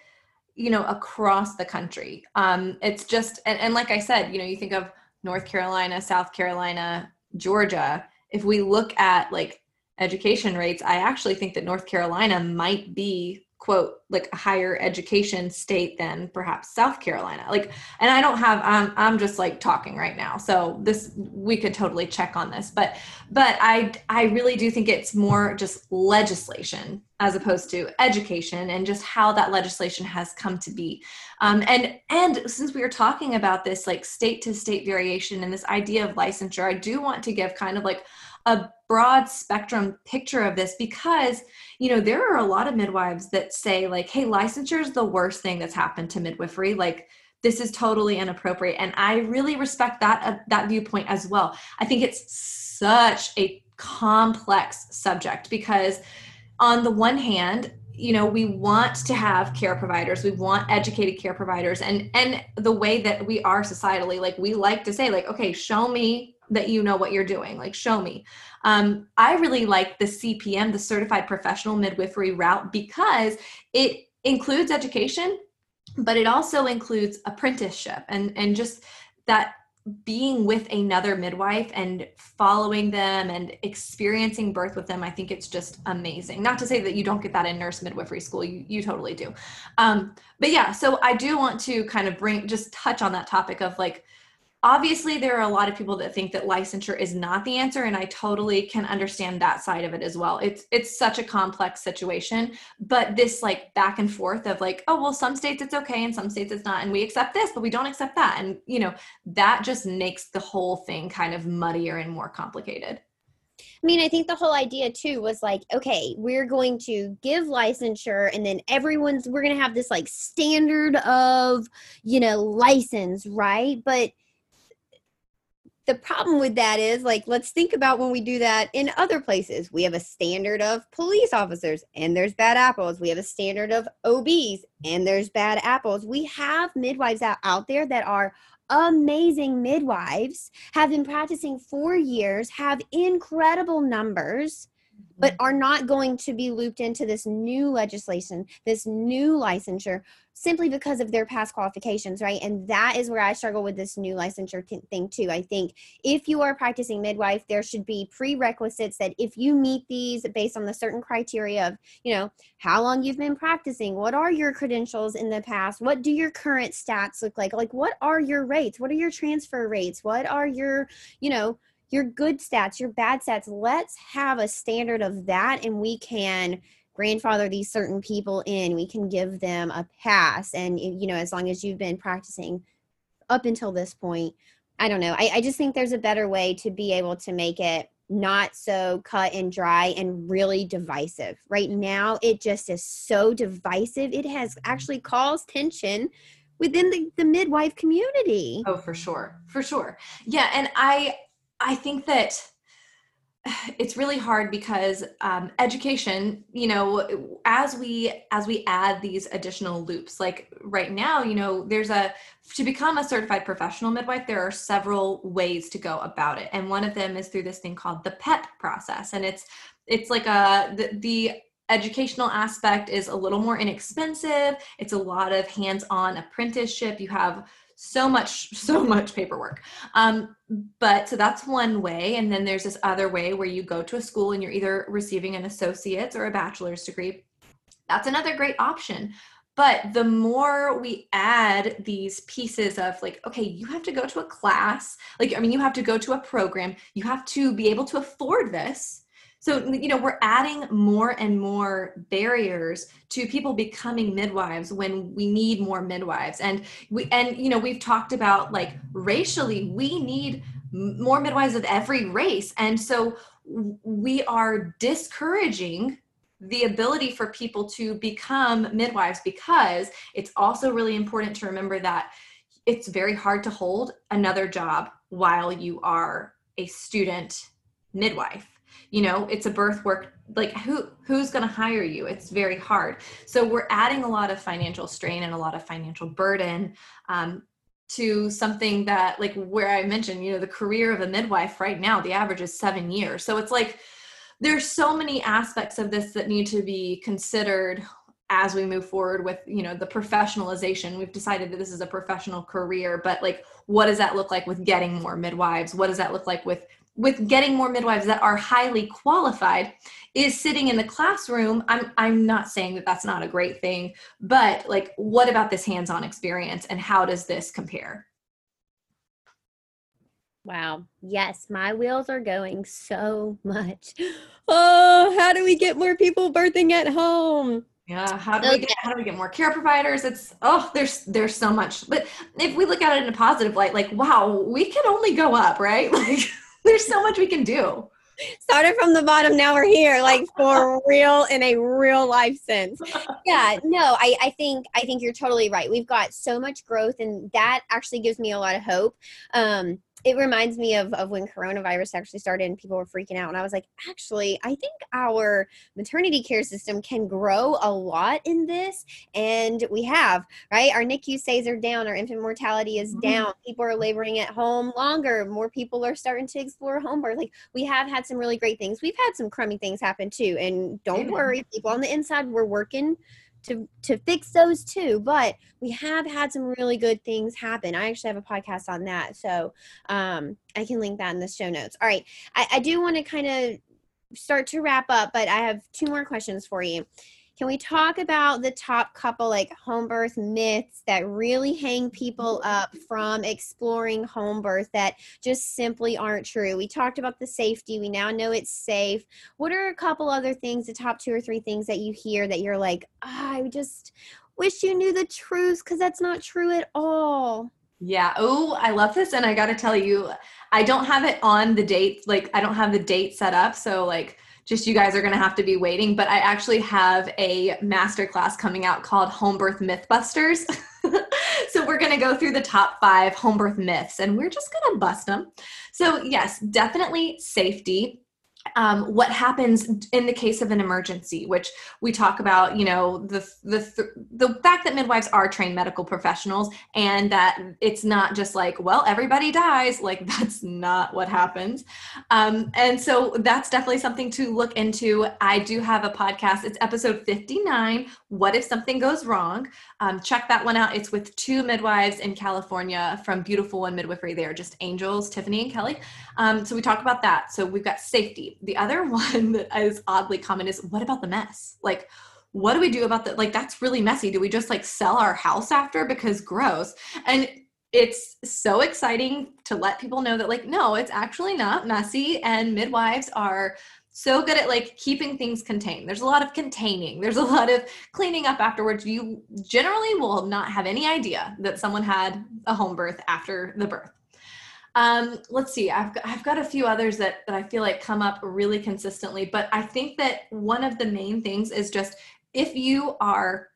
you know, across the country. Um it's just and, and like I said, you know, you think of North Carolina, South Carolina, Georgia. If we look at like education rates, I actually think that North Carolina might be quote like a higher education state than perhaps south carolina. Like and i don't have i'm i'm just like talking right now so this we could totally check on this. But but i i really do think it's more just legislation as opposed to education and just how that legislation has come to be. Um, and and since we are talking about this like state to state variation and this idea of licensure i do want to give kind of like a broad spectrum picture of this because you know there are a lot of midwives that say like hey licensure is the worst thing that's happened to midwifery. Like this is totally inappropriate. And i really respect that uh, that viewpoint as well. I think it's such a complex subject because on the one hand you know we want to have care providers we want educated care providers and and the way that we are societally like we like to say like okay show me that you know what you're doing like show me. Um, i really like the cpm the certified professional midwifery route because it includes education but it also includes apprenticeship and and just that being with another midwife and following them and experiencing birth with them i think it's just amazing. Not to say that you don't get that in nurse midwifery school you, you totally do. Um, but yeah so i do want to kind of bring just touch on that topic of like obviously there are a lot of people that think that licensure is not the answer and i totally can understand that side of it as well it's it's such a complex situation but this like back and forth of like oh well some states it's okay and some states it's not and we accept this but we don't accept that and you know that just makes the whole thing kind of muddier and more complicated I mean, I think the whole idea too was like, okay, we're going to give licensure and then everyone's, we're going to have this like standard of, you know, license, right? But the problem with that is like let's think about when we do that in other places. We have a standard of police officers and there's bad apples. We have a standard of obs and there's bad apples. We have midwives out, out there that are amazing midwives have been practicing for years have incredible numbers but are not going to be looped into this new legislation, this new licensure, simply because of their past qualifications, right? And that is where I struggle with this new licensure t- thing too. I think if you are practicing midwife, there should be prerequisites that if you meet these based on the certain criteria of, you know, how long you've been practicing, what are your credentials in the past, what do your current stats look like, like what are your rates, what are your transfer rates, what are your, you know, your good stats, your bad stats. Let's have a standard of that and we can grandfather these certain people in. We can give them a pass. And, you know, as long as you've been practicing up until this point, I don't know. I, I just think there's a better way to be able to make it not so cut and dry and really divisive. Right now, it just is so divisive. It has mm-hmm. actually caused tension within the, the midwife community. Oh, for sure. For sure. Yeah. And I, I think that it's really hard because um, education you know as we as we add these additional loops like right now you know there's a to become a certified professional midwife there are several ways to go about it. And one of them is through this thing called the pep process. And it's it's like a the, the educational aspect is a little more inexpensive. It's a lot of hands-on apprenticeship. You have so much so much paperwork. Um, but so that's one way and then there's this other way where you go to a school and you're either receiving an associate's or a bachelor's degree. That's another great option. But the more we add these pieces of like okay you have to go to a class like i mean you have to go to a program you have to be able to afford this So, you know, we're adding more and more barriers to people becoming midwives when we need more midwives. And we, and, you know, we've talked about like racially, we need more midwives of every race. And so we are discouraging the ability for people to become midwives because it's also really important to remember that it's very hard to hold another job while you are a student midwife you know it's a birth work like who who's going to hire you? It's very hard. So we're adding a lot of financial strain and a lot of financial burden um, to something that like where i mentioned you know the career of a midwife right now the average is seven years. So it's like there's so many aspects of this that need to be considered as we move forward with you know the professionalization. We've decided that this is a professional career but like what does that look like with getting more midwives? What does that look like with with getting more midwives that are highly qualified is sitting in the classroom i'm i'm not saying that that's not a great thing but like what about this hands-on experience and how does this compare Wow. Yes, my wheels are going so much. Oh, how do we get more people birthing at home? Yeah, how do we oh, get how do we get more care providers? It's oh, there's there's so much. But if we look at it in a positive light, like wow, we can only go up, right? Like there's so much we can do. Started from the bottom, now we're here, like for real in a real life sense. Yeah, no, I, I think I think you're totally right. We've got so much growth and that actually gives me a lot of hope. Um, it reminds me of, of when coronavirus actually started and people were freaking out and i was like actually i think our maternity care system can grow a lot in this and we have right? Our nicu stays are down our infant mortality is mm-hmm. down people are laboring at home longer more people are starting to explore home birth like we have had some really great things. We've had some crummy things happen too and don't worry people on the inside we're working to to fix those too but we have had some really good things happen. I actually have a podcast on that so um, i can link that in the show notes. All right i, I do want to kind of start to wrap up but i have two more questions for you can we talk about the top couple like home birth myths that really hang people mm-hmm. up from exploring home birth that just simply aren't true? We talked about the safety. We now know it's safe. What are a couple other things, the top two or three things that you hear that you're like, oh, I just wish you knew the truth because that's not true at all? Yeah. Oh, I love this. And I got to tell you, I don't have it on the date. Like, I don't have the date set up. So, like, just you guys are going to have to be waiting. But I actually have a masterclass coming out called Home Birth Mythbusters. so we're going to go through the top five home birth myths and we're just going to bust them. So, yes, definitely safety um, what happens in the case of an emergency, which we talk about, you know, the the the fact that midwives are trained medical professionals, and that it's not just like, well, everybody dies. Like that's not what happens. Um, and so that's definitely something to look into. I do have a podcast. It's episode fifty nine. What if something goes wrong? Um, check that one out. It's with two midwives in California from Beautiful One Midwifery. They are just angels, Tiffany and Kelly. Um, so we talk about that. So we've got safety. The other one that is oddly common is what about the mess? Like, what do we do about that? Like, that's really messy. Do we just like sell our house after because gross? And it's so exciting to let people know that like no it's actually not messy and midwives are so good at like keeping things contained. There's a lot of containing. There's a lot of cleaning up afterwards. You generally will not have any idea that someone had a home birth after the birth. Um, let's see. I've got, I've got a few others that that I feel like come up really consistently, but I think that one of the main things is just if you are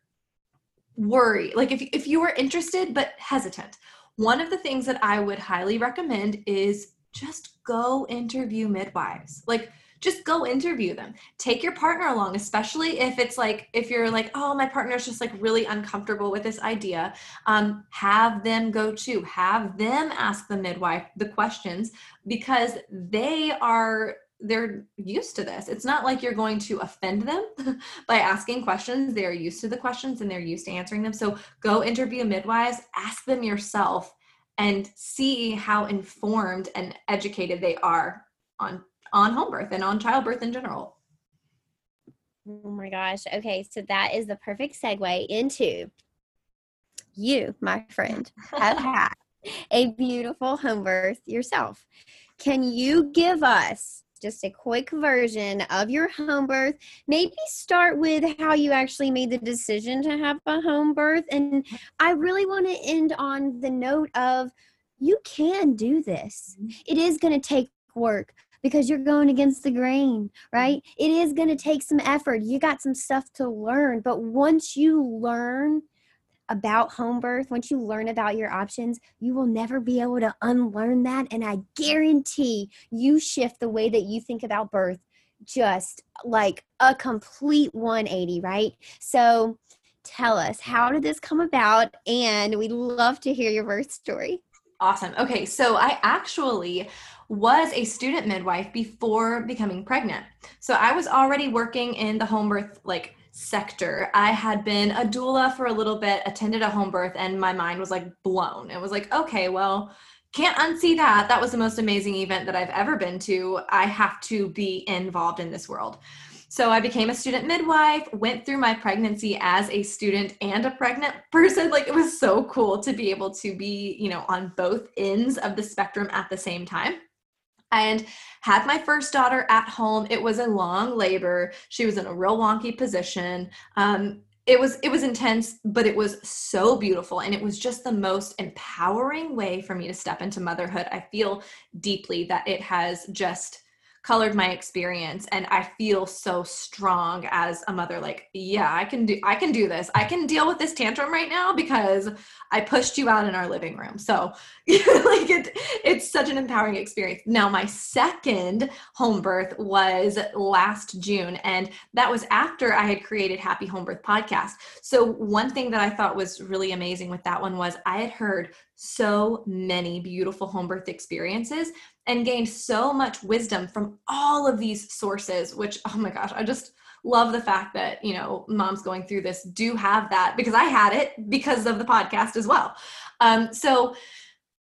worried, like if if you are interested but hesitant, one of the things that I would highly recommend is just go interview midwives. Like just go interview them take your partner along especially if it's like if you're like oh my partner's just like really uncomfortable with this idea um, have them go to have them ask the midwife the questions because they are they're used to this. It's not like you're going to offend them by asking questions. They're used to the questions and they're used to answering them. So go interview midwives, ask them yourself, and see how informed and educated they are on on home birth and on childbirth in general. Oh my gosh. Okay, so that is the perfect segue into you, my friend, have had a beautiful home birth yourself. Can you give us just a quick version of your home birth. Maybe start with how you actually made the decision to have a home birth. And I really want to end on the note of you can do this. Mm-hmm. It is going to take work because you're going against the grain, right? It is going to take some effort. You got some stuff to learn. But once you learn, about home birth, once you learn about your options, you will never be able to unlearn that. And I guarantee you shift the way that you think about birth just like a complete 180, right? So tell us, how did this come about? And we'd love to hear your birth story. Awesome. Okay, so I actually was a student midwife before becoming pregnant. So I was already working in the home birth like sector. I had been a doula for a little bit, attended a home birth, and my mind was like blown. It was like, okay, well, can't unsee that. That was the most amazing event that I've ever been to. I have to be involved in this world. So I became a student midwife, went through my pregnancy as a student and a pregnant person. Like it was so cool to be able to be, you know, on both ends of the spectrum at the same time and had my first daughter at home. It was a long labor. She was in a real wonky position. Um, it was it was intense, but it was so beautiful, and it was just the most empowering way for me to step into motherhood. I feel deeply that it has just colored my experience and i feel so strong as a mother like yeah i can do i can do this i can deal with this tantrum right now because i pushed you out in our living room so like it, it's such an empowering experience. Now my second home birth was last june and that was after i had created happy home birth podcast. So one thing that i thought was really amazing with that one was i had heard so many beautiful home birth experiences and gained so much wisdom from all of these sources, which, oh my gosh, I just love the fact that, you know, moms going through this. Do have that because I had it because of the podcast as well. Um, so,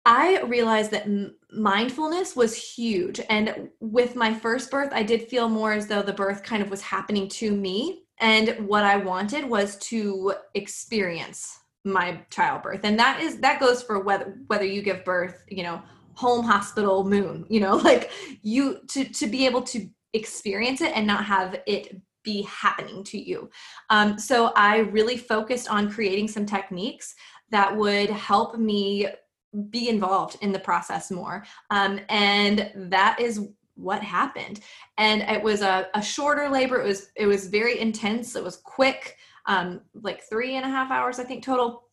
I realized that mindfulness was huge. And with my first birth, I did feel more as though the birth kind of was happening to me. And what I wanted was to experience my childbirth and that is that goes for whether whether you give birth you know home hospital moon you know like you to to be able to experience it and not have it be happening to you um, so i really focused on creating some techniques that would help me be involved in the process more. Um, and that is what happened. And it was a, a shorter labor. It was it was very intense. It was quick um, like three and a half hours, I think, total.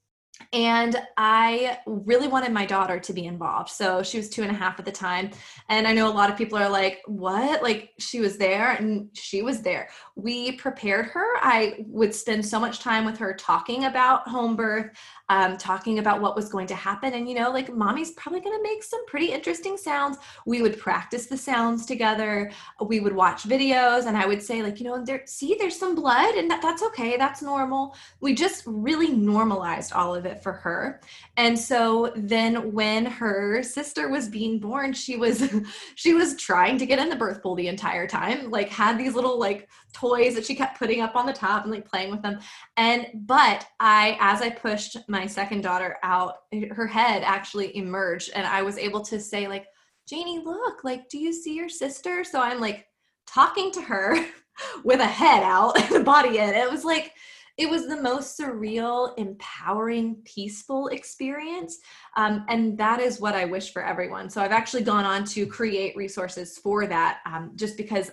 And I really wanted my daughter to be involved. So she was two and a half at the time. And I know a lot of people are like, what? Like she was there and she was there. We prepared her. I would spend so much time with her talking about home birth, um, talking about what was going to happen. And, you know, like mommy's probably going to make some pretty interesting sounds. We would practice the sounds together. We would watch videos and I would say, like, you know, there, see, there's some blood and that, that's okay. That's normal. We just really normalized all of it for her. And so then when her sister was being born, she was, she was trying to get in the birth pool the entire time, like had these little like toys that she kept putting up on the top and like playing with them. And, but I, as I pushed my second daughter out, her head actually emerged, and I was able to say, like, Janie, look, like, do you see your sister? So I'm like talking to her with a head out a body in. It was like, it was the most surreal, empowering, peaceful experience. Um, and that is what I wish for everyone. So I've actually gone on to create resources for that um, just because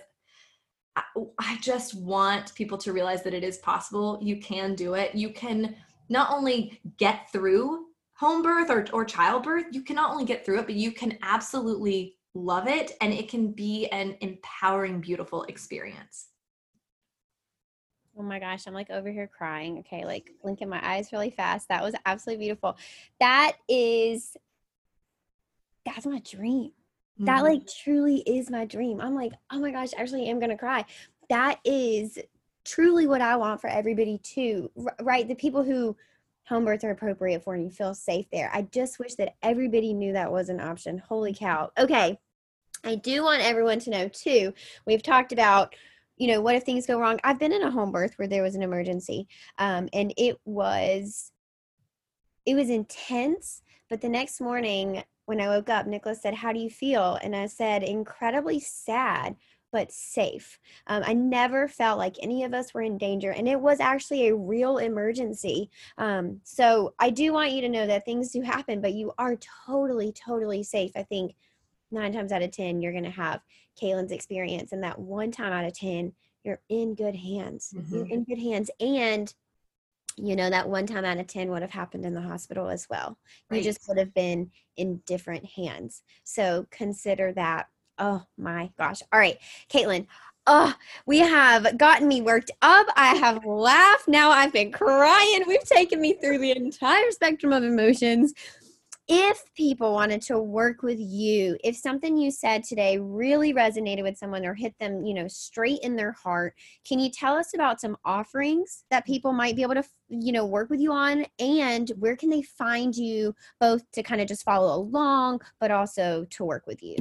I, I just want people to realize that it is possible. You can do it. You can not only get through home birth or, or childbirth, you can not only get through it, but you can absolutely love it and it can be an empowering, beautiful experience. Oh my gosh, I'm like over here crying. Okay, like blinking my eyes really fast. That was absolutely beautiful. That is, that's my dream. Mm-hmm. That like truly is my dream. I'm like, oh my gosh, I actually am gonna cry. That is truly what I want for everybody too, right? The people who home births are appropriate for and you feel safe there. I just wish that everybody knew that was an option. Holy cow. Okay. I do want everyone to know too. We've talked about, you know, what if things go wrong? I've been in a home birth where there was an emergency, um, and it was, it was intense. But the next morning, when I woke up, Nicholas said, How do you feel? And I said, Incredibly sad but safe. Um, I never felt like any of us were in danger, and it was actually a real emergency. Um, so I do want you to know that things do happen, but you are totally, totally safe. I think nine times out of 10, you're going to have Katelyn's experience, and that one time out of 10, you're in good hands. Mm-hmm. You're in good hands. And you know that one time out of 10 would have happened in the hospital as well right. you just would have been in different hands so consider that Oh my gosh. All right, Katelyn. Oh, we have gotten me worked up. I have laughed. Now I've been crying. We've taken me through the entire spectrum of emotions. If people wanted to work with you, if something you said today really resonated with someone or hit them, you know, straight in their heart, can you tell us about some offerings that people might be able to, you know, work with you on and where can they find you both to kind of just follow along but also to work with you?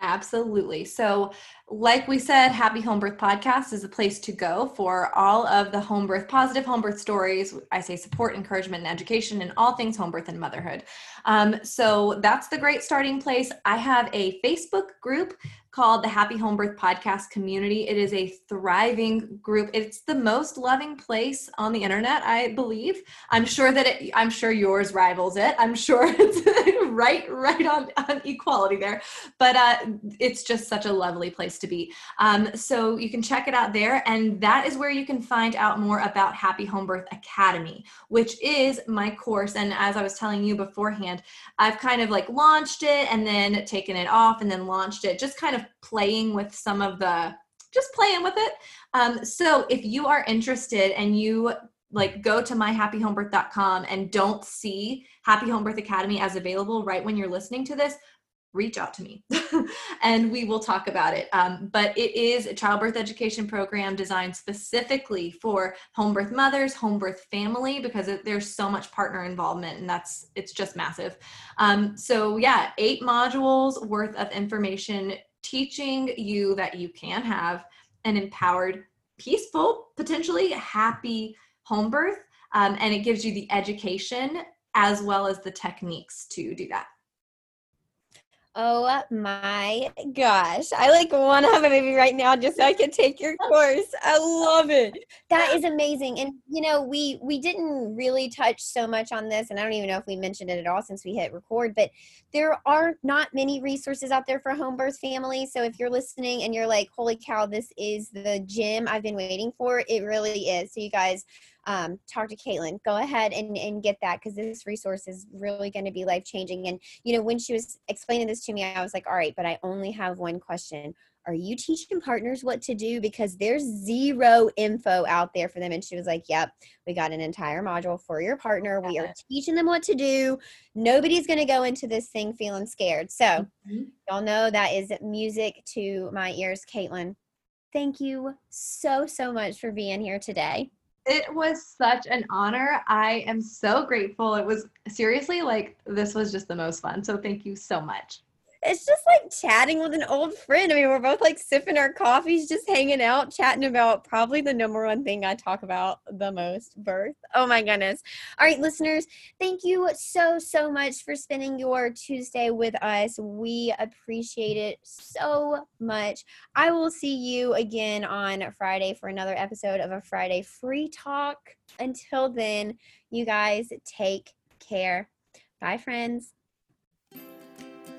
Absolutely. So, like we said, Happy Home Birth Podcast is a place to go for all of the home birth, positive home birth stories. I say support, encouragement, and education, and all things home birth and motherhood. Um, so, that's the great starting place. I have a Facebook group called the Happy Home Birth Podcast Community. It is a thriving group. It's the most loving place on the internet, I believe. I'm sure that it, I'm sure yours rivals it. I'm sure it's right, right on, on equality there. But uh, it's just such a lovely place to be. Um, so you can check it out there, and that is where you can find out more about Happy Home Birth Academy, which is my course. And as I was telling you beforehand, I've kind of like launched it and then taken it off and then launched it, just kind of playing with some of the just playing with it. Um, so if you are interested and you like go to myhappyhomebirth.com and don't see Happy Home Birth Academy as available right when you're listening to this, reach out to me and we will talk about it. Um, but it is a childbirth education program designed specifically for home birth mothers, home birth family, because it, there's so much partner involvement and that's, it's just massive. Um, so yeah, eight modules worth of information teaching you that you can have an empowered, peaceful, potentially happy home birth. Um, and it gives you the education as well as the techniques to do that. Oh my gosh. I like want to have a baby right now just so I can take your course. I love it. That is amazing. And you know, we we didn't really touch so much on this and I don't even know if we mentioned it at all since we hit record, but there are not many resources out there for home birth families. So if you're listening and you're like, "Holy cow, this is the gym I've been waiting for." It really is. So you guys um, talk to Katelyn. Go ahead and, and get that because this resource is really going to be life changing. And, you know, when she was explaining this to me, I was like, all right, but I only have one question. Are you teaching partners what to do? Because there's zero info out there for them. And she was like, Yep, we got an entire module for your partner. We are teaching them what to do. Nobody's going to go into this thing feeling scared. So, mm-hmm. y'all know that is music to my ears, Katelyn. Thank you so, so much for being here today. It was such an honor. I am so grateful. It was seriously like this was just the most fun. So thank you so much it's just like chatting with an old friend. I mean, we're both like sipping our coffees, just hanging out, chatting about probably the number one thing I talk about the most birth. Oh my goodness. All right, listeners, thank you so, so much for spending your Tuesday with us. We appreciate it so much. I will see you again on Friday for another episode of a Friday Free Talk. Until then, you guys take care. Bye, friends.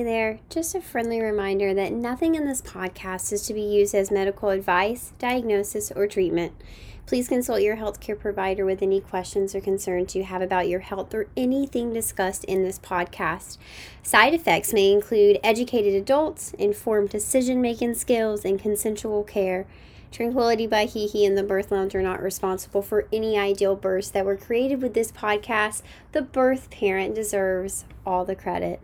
Hey there, just a friendly reminder that nothing in this podcast is to be used as medical advice, diagnosis, or treatment. Please consult your healthcare provider with any questions or concerns you have about your health or anything discussed in this podcast. Side effects may include educated adults, informed decision making skills, and consensual care. Tranquility by Hee and the Birth Lounge are not responsible for any ideal births that were created with this podcast. The birth parent deserves all the credit.